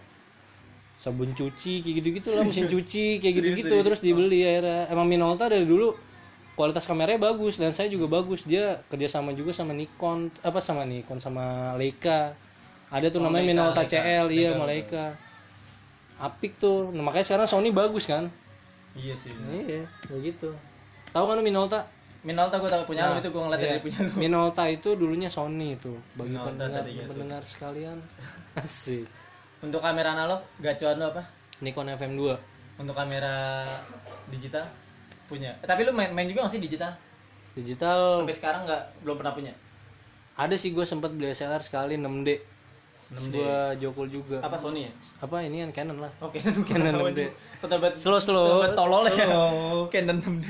[SPEAKER 3] sabun cuci kayak gitu-gitu lah, mesin cuci kayak gitu-gitu terus dibeli akhirnya. Emang Minolta dari dulu kualitas kameranya bagus dan saya juga bagus. Dia kerjasama juga sama Nikon, apa sama Nikon sama Leica. Ada tuh namanya Minolta CL, iya sama Leica. Apik tuh. Nah, makanya sekarang Sony bagus kan?
[SPEAKER 1] iya sih
[SPEAKER 3] Iya, begitu. Tahu kan Minolta?
[SPEAKER 1] Minolta gue tahu punya lu itu gue ngeliat
[SPEAKER 3] Iya.
[SPEAKER 1] dari punya lu
[SPEAKER 3] Minolta itu dulunya Sony itu. Bagi
[SPEAKER 1] Minolta
[SPEAKER 3] pendengar,
[SPEAKER 1] iya sih.
[SPEAKER 3] pendengar sekalian. Asik.
[SPEAKER 1] Untuk kamera analog gacuan lu apa
[SPEAKER 3] Nikon FM2.
[SPEAKER 1] untuk kamera digital punya Eh, tapi lu main, main juga gak sih digital
[SPEAKER 3] Digital
[SPEAKER 1] sampai sekarang nggak belum pernah punya
[SPEAKER 3] ada sih gue sempat beli SLR sekali 6D.
[SPEAKER 1] 6D.
[SPEAKER 3] Gue jokul juga.
[SPEAKER 1] apa Sony ya
[SPEAKER 3] Apa ini kan Canon lah.
[SPEAKER 1] oke
[SPEAKER 3] Canon 6D.
[SPEAKER 1] Tebet
[SPEAKER 3] Slow slow.
[SPEAKER 1] tolol ya. Canon 6D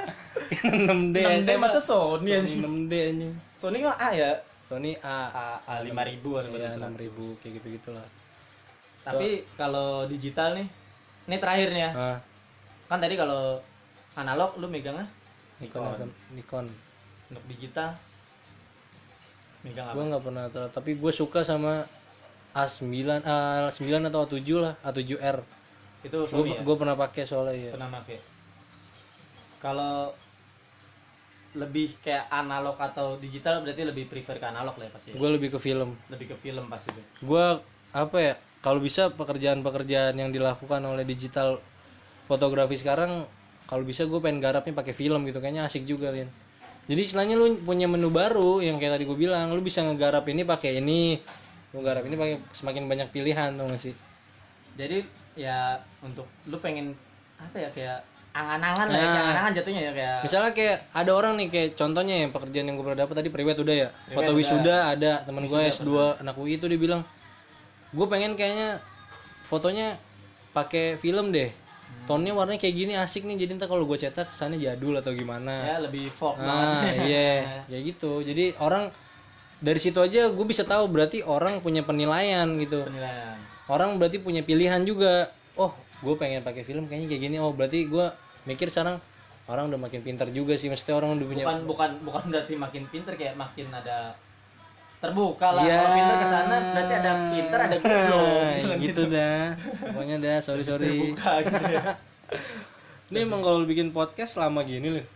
[SPEAKER 3] Canon 6D.
[SPEAKER 1] 6D masa Sony
[SPEAKER 3] Sony
[SPEAKER 1] anjing
[SPEAKER 3] 6D anjing.
[SPEAKER 1] Sony mah A ya
[SPEAKER 3] Sony A.
[SPEAKER 1] A, A 5000 atau
[SPEAKER 3] Iya,
[SPEAKER 1] berapa
[SPEAKER 3] 6000 kayak gitu-gitulah.
[SPEAKER 1] Tapi kalau digital nih ini terakhir nih ya
[SPEAKER 3] Nah,
[SPEAKER 1] kan tadi kalau analog lu megangnya
[SPEAKER 3] Nikon. FM, Nikon.
[SPEAKER 1] untuk digital. Megang apa?
[SPEAKER 3] Gue nggak pernah tahu tapi gue suka sama A9 A9 atau A7 lah A7R
[SPEAKER 1] itu
[SPEAKER 3] gue
[SPEAKER 1] Sony ya?
[SPEAKER 3] pernah pakai soalnya ya
[SPEAKER 1] pernah pakai. Kalau lebih kayak analog atau digital berarti lebih prefer ke analog lah ya pasti ya?
[SPEAKER 3] gue lebih ke film.
[SPEAKER 1] Lebih ke film pasti
[SPEAKER 3] gue apa ya kalau bisa pekerjaan-pekerjaan yang dilakukan oleh digital fotografi sekarang kalau bisa gue pengen garapnya pakai film gitu kayaknya asik juga Lin jadi istilahnya lu punya menu baru yang kayak tadi gue bilang lu bisa ngegarap ini pakai ini lu garap ini pakai semakin banyak pilihan tuh gak sih
[SPEAKER 1] jadi ya untuk lu pengen apa ya kayak angan-angan lah ya,
[SPEAKER 3] Nah.
[SPEAKER 1] kayak angan-angan jatuhnya ya kayak
[SPEAKER 3] Misalnya kayak ada orang nih kayak contohnya yang pekerjaan yang gue pernah dapat tadi priwet udah ya. Foto
[SPEAKER 1] udah.
[SPEAKER 3] wisuda ada teman gue S2 anak UI itu dia bilang gue pengen kayaknya fotonya pakai film deh. Tonnya warnanya kayak gini asik nih jadi ntar kalau gue cetak kesannya jadul atau gimana.
[SPEAKER 1] ya lebih folk
[SPEAKER 3] Nah,
[SPEAKER 1] banget.
[SPEAKER 3] iya, kayak gitu. Jadi orang dari situ aja gue bisa tahu berarti orang punya penilaian gitu.
[SPEAKER 1] penilaian
[SPEAKER 3] Orang berarti punya pilihan juga. Oh, gue pengen pakai film kayaknya kayak gini. Oh, berarti gue mikir sekarang orang udah makin pintar juga sih. Maksudnya orang udah punya
[SPEAKER 1] bukan bukan bukan berarti makin pinter kayak makin ada terbuka lah.
[SPEAKER 3] Iya.
[SPEAKER 1] kalau pinter ke sana berarti ada pinter ada goblok
[SPEAKER 3] Nah, gitu. dah. Pokoknya dah, sorry sorry.
[SPEAKER 1] terbuka gitu ya.
[SPEAKER 3] Ini emang kalau bikin podcast lama gini loh.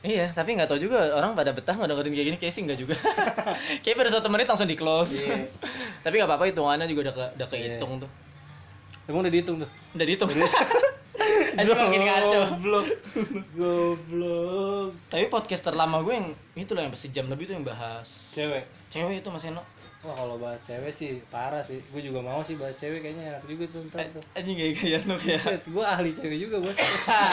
[SPEAKER 1] iya tapi nggak tahu juga. Orang pada betah nggak dengerin kayak gini kayak sih nggak juga. Kayak pada satu menit langsung di close tapi nggak apa-apa hitungannya juga udah ke, udah kehitung tuh.
[SPEAKER 3] Emang udah dihitung tuh.
[SPEAKER 1] udah dihitung Aduh makin ngaco
[SPEAKER 3] Goblok. Goblok.
[SPEAKER 1] tapi podcast terlama gue yang itu loh yang sejam lebih tuh yang bahas
[SPEAKER 3] Cewek.
[SPEAKER 1] cewek itu mas Eno
[SPEAKER 3] Wah kalau bahas cewek sih parah sih. Gue juga mau sih bahas cewek kayaknya enak juga tuh ntar tuh.
[SPEAKER 1] anjing kayak kayak kayak
[SPEAKER 3] Set, gue ahli cewek juga bos.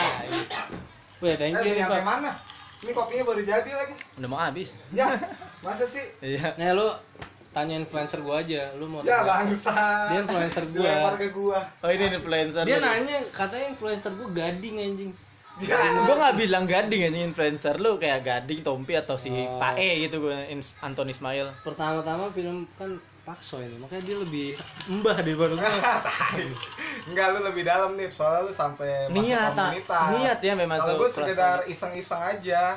[SPEAKER 3] Wah thank
[SPEAKER 2] Eh,
[SPEAKER 3] you
[SPEAKER 2] nyampe
[SPEAKER 3] pak.
[SPEAKER 2] mana? Ini kopinya baru jadi lagi.
[SPEAKER 1] udah mau habis
[SPEAKER 2] Ya, masa sih?
[SPEAKER 1] iya
[SPEAKER 3] Nah lu tanya influencer gue aja, lu mau
[SPEAKER 2] Ya bangsa.
[SPEAKER 3] Dia influencer gua.
[SPEAKER 2] Dilempar ke gua.
[SPEAKER 1] oh ini influencer
[SPEAKER 3] Dia nanya katanya influencer gue gading anjing.
[SPEAKER 2] Ya,
[SPEAKER 1] gue nggak bilang gading ini influencer lu kayak gading Tompi atau si
[SPEAKER 3] Oh.
[SPEAKER 1] Pak E gitu gue Anton Ismail
[SPEAKER 3] Pertama-tama film kan Pakso ini, makanya dia lebih mbah daripada gue.
[SPEAKER 2] Enggak lu lebih dalam nih, soalnya lu sampai
[SPEAKER 1] Niat, tak?
[SPEAKER 2] komunitas.
[SPEAKER 1] Niat ya memang
[SPEAKER 2] Kalau gue sekedar iseng-iseng aja.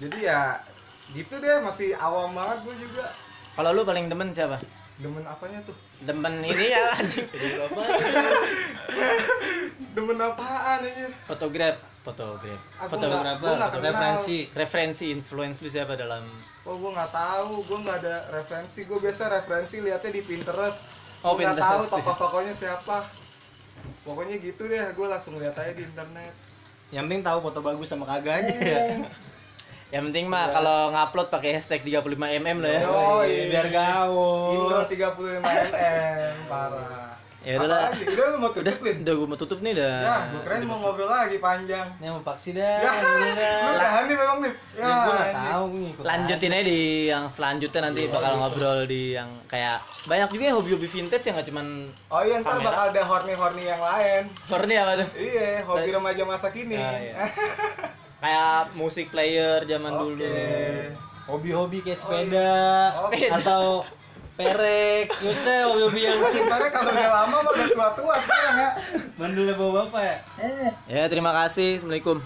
[SPEAKER 2] Jadi ya gitu deh, masih awam banget gue juga.
[SPEAKER 1] Kalau lu paling demen siapa
[SPEAKER 2] Demen apanya tuh?
[SPEAKER 1] demen ini ya anjing
[SPEAKER 2] Demen apaan anjir?
[SPEAKER 1] fotograf fotograf
[SPEAKER 2] Aku
[SPEAKER 1] fotograf
[SPEAKER 2] nggak- gua nggak kenal.
[SPEAKER 3] referensi.
[SPEAKER 1] referensi influence lu siapa dalam
[SPEAKER 2] Oh gue nggak tahu, gue nggak ada referensi. Gue biasa referensi liatnya di Pinterest.
[SPEAKER 1] Oh,
[SPEAKER 2] Gua nggak tahu
[SPEAKER 1] Pinterest.
[SPEAKER 2] tokoh-tokohnya siapa. Pokoknya gitu deh, gue langsung lihat aja di internet.
[SPEAKER 3] Yang penting tahu foto bagus sama kagak aja ya.
[SPEAKER 1] Yang penting mah kalau ngupload pakai hashtag 35 mm lah ya
[SPEAKER 2] Oh,
[SPEAKER 3] biar gaul.
[SPEAKER 2] Indo 35 mm, parah.
[SPEAKER 1] Ya udahlah.
[SPEAKER 2] Apalagi? Udah lu mau
[SPEAKER 1] udah
[SPEAKER 2] tutup Lin?
[SPEAKER 1] udah gue mau tutup nih udah
[SPEAKER 2] Ya, gue keren mau ngobrol lagi panjang.
[SPEAKER 3] Ini mau paksi dah.
[SPEAKER 2] Ya,
[SPEAKER 3] dah.
[SPEAKER 2] lu tahan nih memang nih.
[SPEAKER 3] Ya, gue nggak
[SPEAKER 2] anjing.
[SPEAKER 3] tahu gue ngikut.
[SPEAKER 1] lanjutin aja di yang selanjutnya nanti bakal ngobrol di yang kayak banyak juga ya hobi-hobi vintage yang nggak cuman
[SPEAKER 2] Oh iya, ntar bakal ada horny-horny yang lain.
[SPEAKER 1] Korni apa tuh
[SPEAKER 2] Iya, hobi remaja masa kini.
[SPEAKER 1] Ah, iya. kayak musik player zaman
[SPEAKER 2] Oke.
[SPEAKER 1] dulu
[SPEAKER 3] Hobi-hobi kayak sepeda
[SPEAKER 2] Oh,
[SPEAKER 1] sepeda.
[SPEAKER 3] atau perek. Maksudnya hobi-hobi yang
[SPEAKER 2] Sebenarnya kalau udah lama mah udah tua-tua sekarang ya.
[SPEAKER 3] mandulnya bawa bapak ya.
[SPEAKER 1] ya terima kasih assalamualaikum